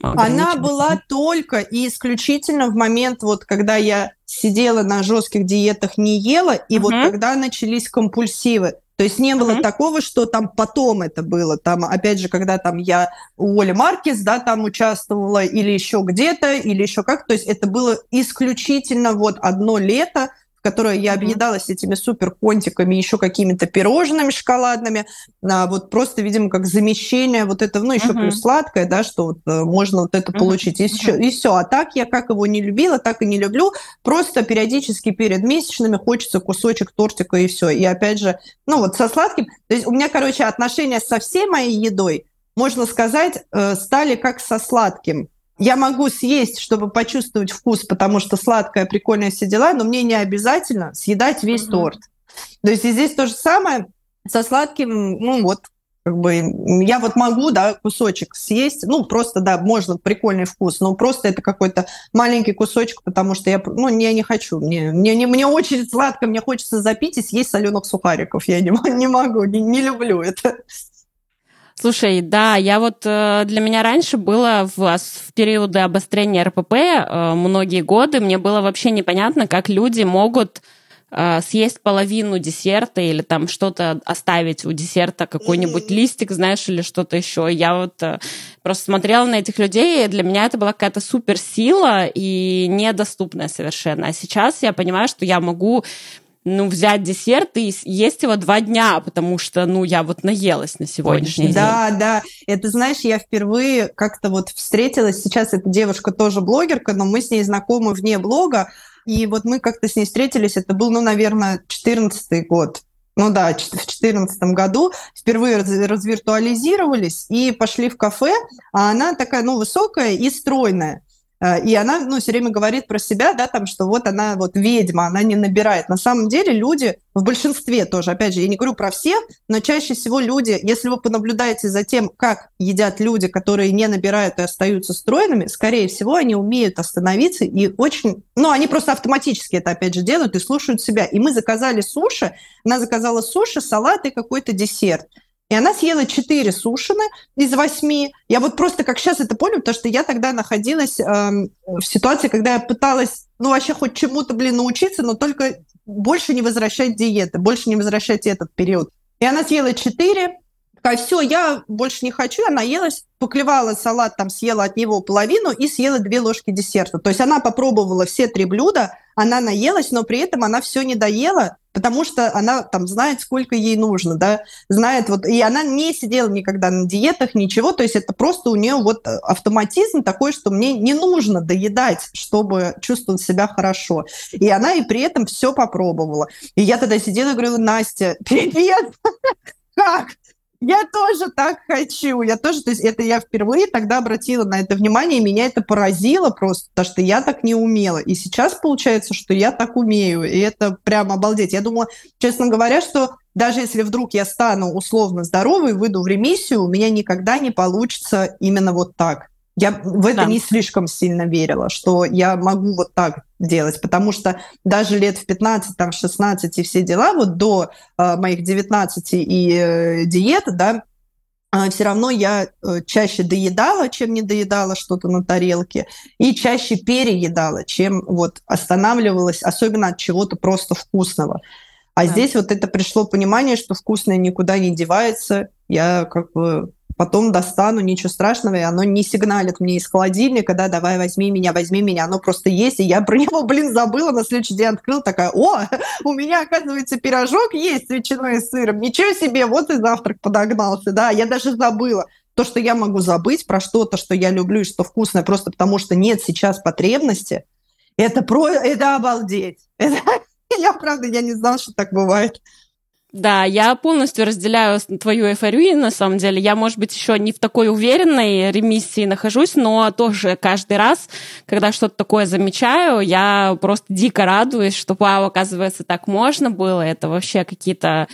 она была только и исключительно в момент, вот когда я сидела на жестких диетах, не ела, и uh-huh. вот когда начались компульсивы. То есть не было uh-huh. такого, что там потом это было. Там, опять же, когда там я у Оли Маркис, да, там участвовала, или еще где-то, или еще как. То есть это было исключительно вот одно лето, которой я объедалась этими супер контиками, еще какими-то пирожными шоколадными, а, вот просто, видимо, как замещение вот этого, ну, еще uh-huh. плюс сладкое, да, что вот э, можно вот это uh-huh. получить, и, uh-huh. и все. А так я как его не любила, так и не люблю, просто периодически перед месячными хочется кусочек тортика и все. И опять же, ну, вот со сладким, то есть у меня, короче, отношения со всей моей едой, можно сказать, э, стали как со сладким я могу съесть, чтобы почувствовать вкус, потому что сладкое, прикольное все дела, но мне не обязательно съедать весь mm-hmm. торт. То есть и здесь то же самое со сладким, ну вот, как бы я вот могу, да, кусочек съесть, ну просто, да, можно прикольный вкус, но просто это какой-то маленький кусочек, потому что я, ну, я не хочу, мне, мне, не, мне очень сладко, мне хочется запить и съесть соленых сухариков, я не, не могу, не, не люблю это. Слушай, да, я вот э, для меня раньше было в, в периоды обострения РПП э, многие годы, мне было вообще непонятно, как люди могут э, съесть половину десерта или там что-то оставить у десерта, какой-нибудь листик, знаешь, или что-то еще. Я вот просто смотрела на этих людей, и для меня это была какая-то суперсила и недоступная совершенно. А сейчас я понимаю, что я могу ну, взять десерт и есть его два дня, потому что, ну, я вот наелась на сегодняшний день. Да, да. Это, знаешь, я впервые как-то вот встретилась, сейчас эта девушка тоже блогерка, но мы с ней знакомы вне блога, и вот мы как-то с ней встретились, это был, ну, наверное, 14 год. Ну да, в 2014 году впервые развиртуализировались и пошли в кафе, а она такая, ну, высокая и стройная. Э, и она, ну, все время говорит про себя, да, там, что вот она вот ведьма, она не набирает. На самом деле люди в большинстве тоже, опять же, я не говорю про всех, но чаще всего люди, если вы понаблюдаете за тем, как едят люди, которые не набирают и остаются стройными, скорее всего, они умеют остановиться и очень, ну, они просто автоматически это, опять же, делают и слушают себя. И мы заказали суши, она заказала суши, салат и какой-то десерт. И она съела 4 сушины из 8. Я вот просто как сейчас это помню, потому что я тогда находилась э, в ситуации, когда я пыталась, ну, вообще хоть чему-то, блин, научиться, но только больше не возвращать диеты, больше не возвращать этот период. И она съела 4, такая, все, я больше не хочу, она наелась, поклевала салат, там съела от него половину и съела две ложки десерта. То есть она попробовала все три блюда, она наелась, но при этом она все не доела, потому что она там знает, сколько ей нужно, да, знает вот, и она не сидела никогда на диетах, ничего, то есть это просто у нее вот автоматизм такой, что мне не нужно доедать, чтобы чувствовать себя хорошо. И она и при этом все попробовала. И я тогда сидела и говорила, Настя, привет! Как? Я тоже так хочу. Я тоже, то есть это я впервые тогда обратила на это внимание, и меня это поразило просто, потому что я так не умела. И сейчас получается, что я так умею, и это прям обалдеть. Я думала, честно говоря, что даже если вдруг я стану условно здоровой, выйду в ремиссию, у меня никогда не получится именно вот так. Я в это да. не слишком сильно верила, что я могу вот так делать, потому что даже лет в 15, там, 16 и все дела, вот до э, моих 19 и э, диет, да, э, все равно я э, чаще доедала, чем не доедала что-то на тарелке, и чаще переедала, чем вот останавливалась, особенно от чего-то просто вкусного. А да. здесь вот это пришло понимание, что вкусное никуда не девается. Я как бы потом достану, ничего страшного, и оно не сигналит мне из холодильника, да, давай возьми меня, возьми меня, оно просто есть, и я про него, блин, забыла, на следующий день открыл, такая, о, у меня, оказывается, пирожок есть с ветчиной и сыром, ничего себе, вот и завтрак подогнался, да, я даже забыла. То, что я могу забыть про что-то, что я люблю и что вкусное, просто потому что нет сейчас потребности, это про... это обалдеть. Это... Я, правда, я не знала, что так бывает. Да, я полностью разделяю твою эйфорию, на самом деле. Я, может быть, еще не в такой уверенной ремиссии нахожусь, но тоже каждый раз, когда что-то такое замечаю, я просто дико радуюсь, что, вау, оказывается, так можно было. Это вообще какие-то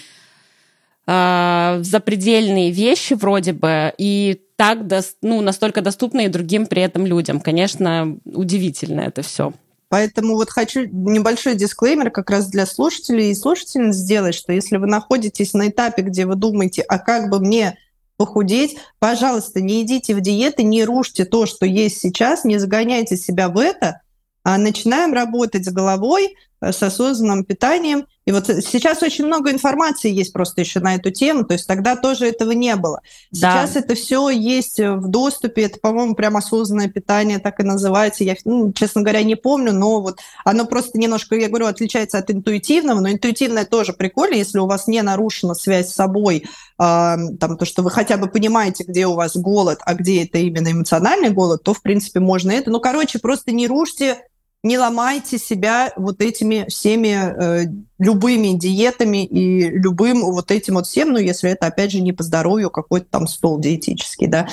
э, запредельные вещи вроде бы, и так, ну, настолько доступные другим при этом людям. Конечно, удивительно это все. Поэтому вот хочу небольшой дисклеймер как раз для слушателей и слушательниц сделать, что если вы находитесь на этапе, где вы думаете, а как бы мне похудеть, пожалуйста, не идите в диеты, не рушьте то, что есть сейчас, не загоняйте себя в это, а начинаем работать с головой, с осознанным питанием и вот сейчас очень много информации есть просто еще на эту тему, то есть тогда тоже этого не было. Сейчас да. это все есть в доступе, это, по-моему, прям осознанное питание, так и называется. Я, ну, честно говоря, не помню, но вот оно просто немножко, я говорю, отличается от интуитивного, но интуитивное тоже прикольно, если у вас не нарушена связь с собой, э, там, то, что вы хотя бы понимаете, где у вас голод, а где это именно эмоциональный голод, то, в принципе, можно это. Ну, короче, просто не рушьте не ломайте себя вот этими всеми э, любыми диетами и любым вот этим вот всем, ну, если это, опять же, не по здоровью, какой-то там стол диетический, да.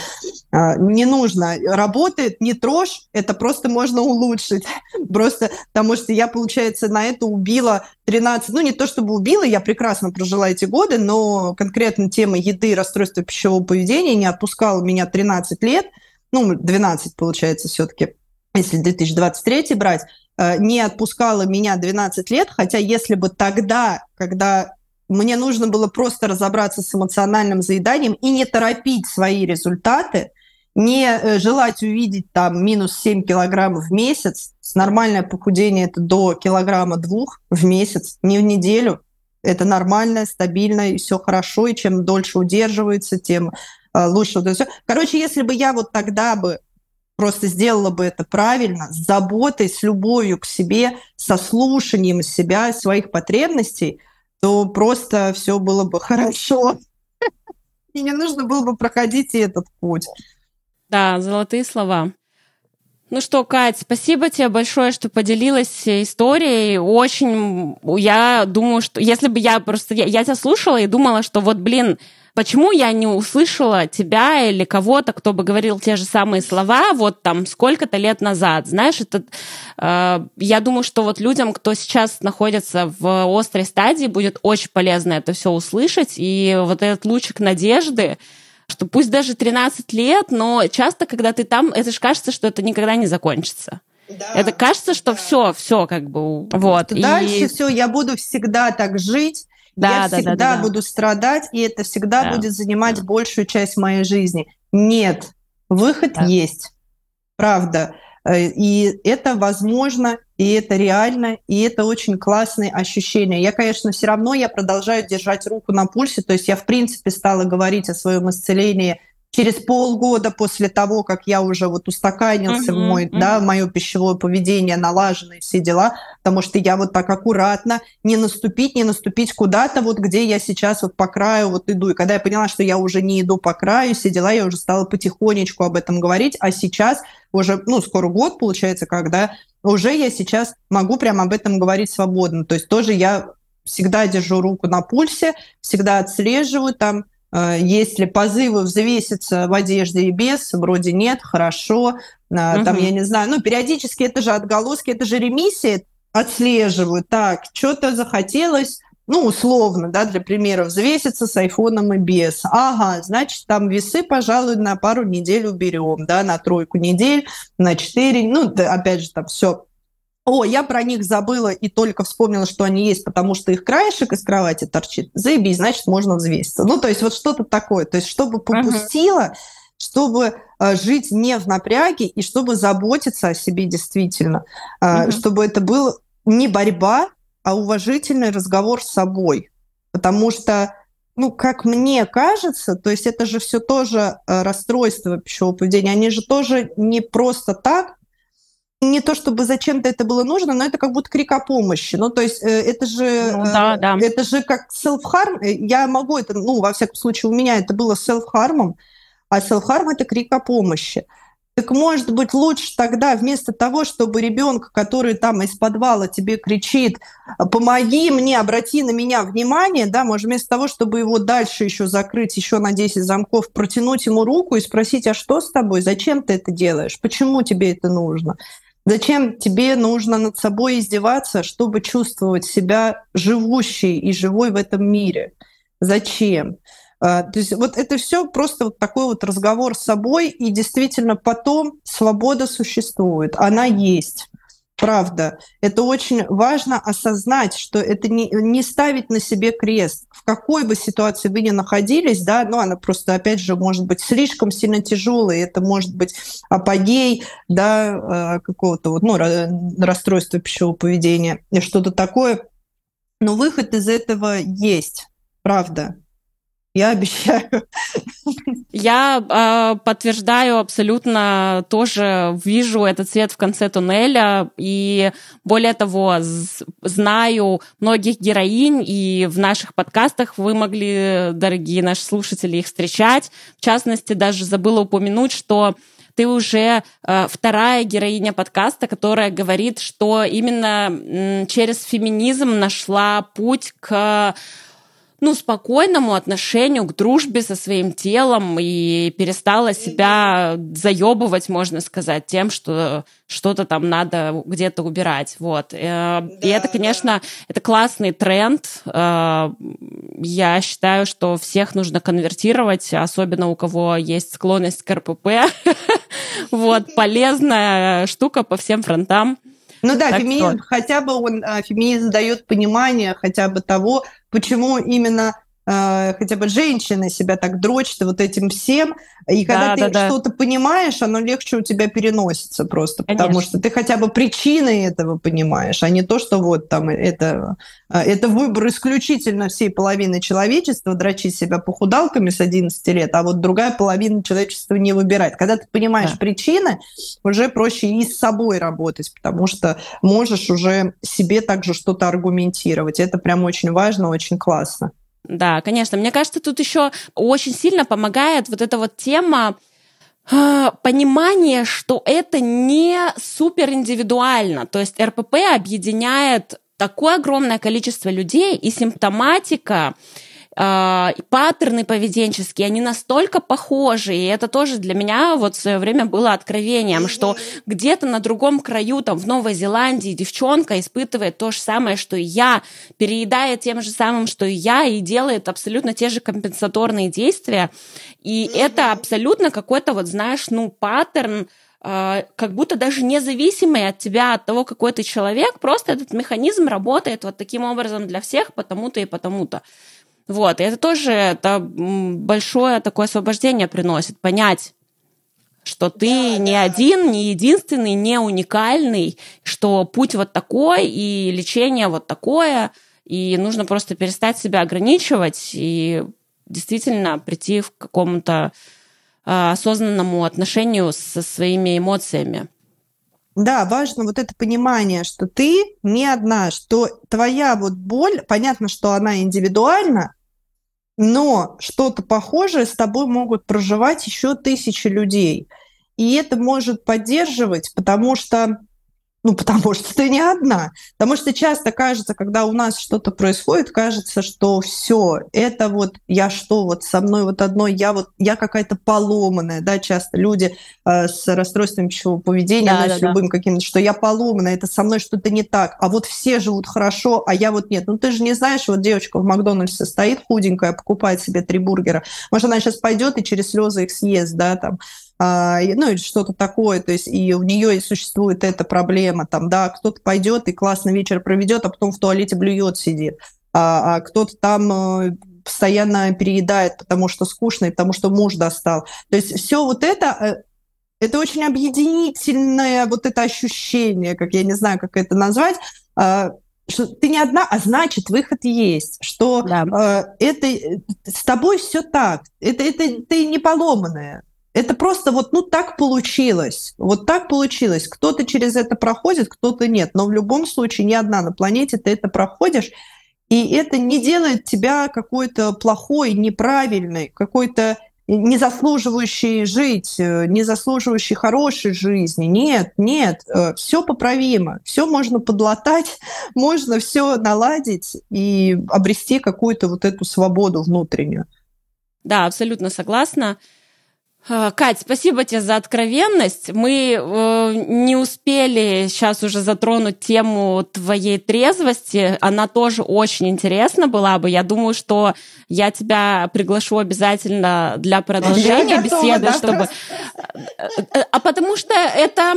Э, не нужно. Работает, не трожь, это просто можно улучшить. Просто потому что я, получается, на это убила 13, ну, не то чтобы убила, я прекрасно прожила эти годы, но конкретно тема еды и расстройства пищевого поведения не отпускала меня 13 лет, ну, 12, получается, все-таки если 2023 брать, э, не отпускала меня 12 лет, хотя если бы тогда, когда мне нужно было просто разобраться с эмоциональным заеданием и не торопить свои результаты, не э, желать увидеть там минус 7 килограммов в месяц, нормальное похудение это до килограмма двух в месяц, не в неделю, это нормально, стабильно, и все хорошо, и чем дольше удерживается, тем э, лучше. Короче, если бы я вот тогда бы просто сделала бы это правильно, с заботой, с любовью к себе, со слушанием себя, своих потребностей, то просто все было бы хорошо. И не нужно было бы проходить этот путь. Да, золотые слова. Ну что, Кать, спасибо тебе большое, что поделилась историей. Очень, я думаю, что если бы я просто, я, я тебя слушала и думала, что вот, блин, почему я не услышала тебя или кого-то, кто бы говорил те же самые слова вот там сколько-то лет назад. Знаешь, это, э, я думаю, что вот людям, кто сейчас находится в острой стадии, будет очень полезно это все услышать. И вот этот лучик надежды, что пусть даже 13 лет, но часто, когда ты там, это же кажется, что это никогда не закончится. Да, это кажется, что да. все, все как бы вот. Дальше и... все, я буду всегда так жить. Да, я да, всегда да, да, буду страдать, и это всегда да. будет занимать большую часть моей жизни. Нет, выход да. есть, правда. Э, и это возможно, и это реально, и это очень классные ощущения. Я, конечно, все равно я продолжаю держать руку на пульсе, то есть я, в принципе, стала говорить о своем исцелении через полгода после того, как я уже вот устаканился uh-huh, мой, uh-huh. да, мое пищевое поведение налажено и все дела, потому что я вот так аккуратно не наступить, не наступить куда-то вот, где я сейчас вот по краю вот иду. И когда я поняла, что я уже не иду по краю, все дела, я уже стала потихонечку об этом говорить, а сейчас уже, ну, скоро год получается, когда уже я сейчас могу прямо об этом говорить свободно. То есть тоже я всегда держу руку на пульсе, всегда отслеживаю там, э, если позывы взвеситься в одежде и без, вроде нет, хорошо, угу. там, я не знаю, ну, периодически это же отголоски, это же ремиссия, отслеживаю, так, что-то захотелось, ну, условно, да, для примера, взвеситься с айфоном и без. Ага, значит, там весы, пожалуй, на пару недель уберем, да, на тройку недель, на четыре, ну, да, опять же, там все о, я про них забыла и только вспомнила, что они есть, потому что их краешек из кровати торчит. Заебись, значит, можно взвеситься. Ну, то есть вот что-то такое. То есть чтобы попустила, uh-huh. чтобы э, жить не в напряге и чтобы заботиться о себе действительно. Uh-huh. Чтобы это был не борьба, а уважительный разговор с собой. Потому что, ну, как мне кажется, то есть это же все тоже э, расстройство пищевого поведения, они же тоже не просто так, не то чтобы зачем-то это было нужно, но это как будто крик о помощи. Ну, то есть э, это же, ну, да, да. это же как self-harm. Э, я могу это, ну, во всяком случае, у меня это было self-harm, а self-harm – это крик о помощи. Так может быть лучше тогда вместо того, чтобы ребенка, который там из подвала тебе кричит, помоги мне, обрати на меня внимание, да, может вместо того, чтобы его дальше еще закрыть еще на 10 замков, протянуть ему руку и спросить, а что с тобой, зачем ты это делаешь, почему тебе это нужно? Зачем тебе нужно над собой издеваться, чтобы чувствовать себя живущей и живой в этом мире? Зачем? А, то есть вот это все просто вот такой вот разговор с собой, и действительно потом свобода существует, она есть. Правда, это очень важно осознать, что это не, не ставить на себе крест. В какой бы ситуации вы ни находились, да, ну она просто, опять же, может быть слишком сильно тяжелая, это может быть апогей, да, а, какого-то вот, ну, расстройства пищевого поведения, что-то такое. Но выход из этого есть, правда. Я обещаю. Я э, подтверждаю абсолютно тоже, вижу этот свет в конце туннеля, и более того, знаю многих героинь, и в наших подкастах вы могли, дорогие наши слушатели, их встречать. В частности, даже забыла упомянуть, что ты уже э, вторая героиня подкаста, которая говорит, что именно м, через феминизм нашла путь к ну, спокойному отношению к дружбе со своим телом и перестала себя заебывать, можно сказать, тем, что что-то там надо где-то убирать. Вот. Да, э, и это, конечно, да. это классный тренд. Э, я считаю, что всех нужно конвертировать, особенно у кого есть склонность к РПП. Вот, полезная штука по всем фронтам. Ну да, феминизм, хотя бы он, а, феминизм дает понимание хотя бы того, почему именно э, хотя бы женщины себя так дрочат вот этим всем. И когда да, ты да, что-то понимаешь, оно легче у тебя переносится просто, Конечно. потому что ты хотя бы причины этого понимаешь, а не то, что вот там это, э, это выбор исключительно всей половины человечества, дрочить себя похудалками с 11 лет, а вот другая половина человечества не выбирает. Когда ты понимаешь да. причины, уже проще и с собой работать, потому что можешь уже себе также что-то аргументировать. Это прям очень важно, очень классно. Да, конечно. Мне кажется, тут еще очень сильно помогает вот эта вот тема а, понимание, что это не супер индивидуально. То есть РПП объединяет такое огромное количество людей, и симптоматика э, паттерны поведенческие, они настолько похожи, и это тоже для меня вот в свое время было откровением, что где-то на другом краю, там в Новой Зеландии девчонка испытывает то же самое, что и я, переедает тем же самым, что и я, и делает абсолютно те же компенсаторные действия, и это абсолютно какой-то вот, знаешь, ну, паттерн, э, как будто даже независимый от тебя, от того, какой ты человек, просто этот механизм работает вот таким образом для всех, потому-то и потому-то. Вот, и это тоже это большое такое освобождение приносит, понять, что ты да, не да. один, не единственный, не уникальный, что путь вот такой и лечение вот такое, и нужно просто перестать себя ограничивать и действительно прийти в какому-то э, осознанному отношению со своими эмоциями. Да, важно вот это понимание, что ты не одна, что твоя вот боль, понятно, что она индивидуальна, но что-то похожее с тобой могут проживать еще тысячи людей. И это может поддерживать, потому что ну, потому что ты не одна. Потому что часто кажется, когда у нас что-то происходит, кажется, что все, это вот я что, вот со мной вот одной, я вот, я какая-то поломанная, да, часто люди э, с расстройством пищевого поведения, да, да, с любым да. каким-то, что я поломанная, это со мной что-то не так, а вот все живут хорошо, а я вот нет. Ну, ты же не знаешь, вот девочка в Макдональдсе стоит худенькая, покупает себе три бургера, может, она сейчас пойдет и через слезы их съест, да, там, ну или что-то такое, то есть и у нее существует эта проблема, там, да, кто-то пойдет и классно вечер проведет, а потом в туалете блюет, сидит, а, а кто-то там э, постоянно переедает, потому что скучно и потому что муж достал. То есть все вот это э, это очень объединительное вот это ощущение, как я не знаю, как это назвать, а, что ты не одна, а значит выход есть, что да. это с тобой все так, это это ты не поломанная, это просто вот, ну, так получилось. Вот так получилось. Кто-то через это проходит, кто-то нет. Но в любом случае ни одна на планете ты это проходишь. И это не делает тебя какой-то плохой, неправильной, какой-то не заслуживающий жить, не заслуживающий хорошей жизни. Нет, нет, э, все поправимо, все можно подлатать, можно все наладить и обрести какую-то вот эту свободу внутреннюю. Да, абсолютно согласна. А, Кать, спасибо тебе за откровенность. Мы э, не успели сейчас уже затронуть тему твоей трезвости. Она тоже очень интересна была бы. Я думаю, что я тебя приглашу обязательно для продолжения беседы, чтобы... Э, э, а потому что это,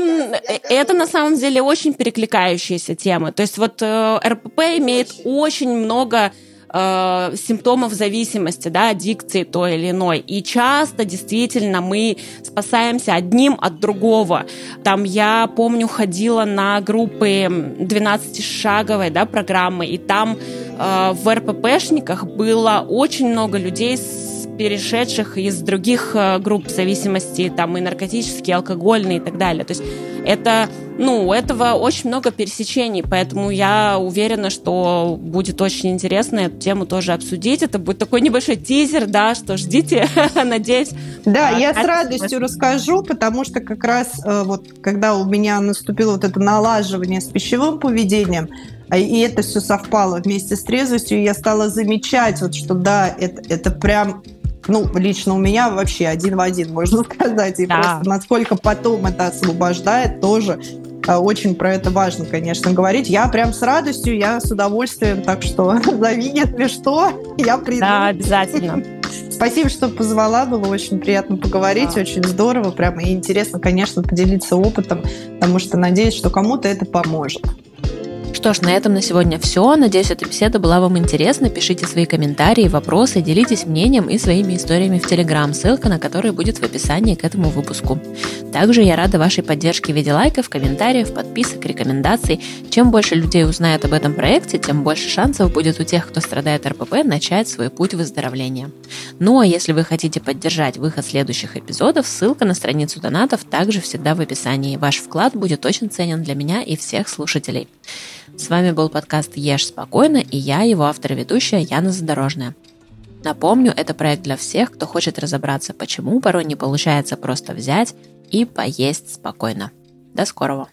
это на самом деле очень перекликающиеся темы. То есть вот э, РПП имеет очень много э, симптомов зависимости, да, аддикции той или иной. И часто действительно мы спасаемся одним от другого. Там я помню ходила на группы 12-шаговой да, программы, и там э, в РППшниках было очень много людей с перешедших из других э, групп зависимости, там и наркотические, и алкогольные и так далее. То есть это, ну, у этого очень много пересечений, поэтому я уверена, что будет очень интересно эту тему тоже обсудить. Это будет такой небольшой тизер, да, что ждите, надеюсь. Да, я с радостью расскажу, потому что как раз э, вот когда у меня наступило вот это налаживание с пищевым поведением, а, и это все совпало вместе с трезвостью, и я стала замечать, вот, что да, это, это прям ну, лично у меня вообще один в один, можно сказать. И да. просто насколько потом это освобождает, тоже а, очень про это важно, конечно, говорить. Я прям с радостью, я с удовольствием, так что зови, если что, я приду. Да, обязательно. Спасибо, что позвала, было очень приятно поговорить, да. очень здорово, прям и интересно, конечно, поделиться опытом, потому что надеюсь, что кому-то это поможет. Что ж, на этом на сегодня все. Надеюсь, эта беседа была вам интересна. Пишите свои комментарии, вопросы, делитесь мнением и своими историями в Телеграм, ссылка на который будет в описании к этому выпуску. Также я рада вашей поддержке в виде лайков, комментариев, подписок, рекомендаций. Чем больше людей узнает об этом проекте, тем больше шансов будет у тех, кто страдает РПП, начать свой путь выздоровления. Ну а если вы хотите поддержать выход следующих эпизодов, ссылка на страницу донатов также всегда в описании. Ваш вклад будет очень ценен для меня и всех слушателей. С вами был подкаст «Ешь спокойно» и я, его автор и ведущая Яна Задорожная. Напомню, это проект для всех, кто хочет разобраться, почему порой не получается просто взять и поесть спокойно. До скорого!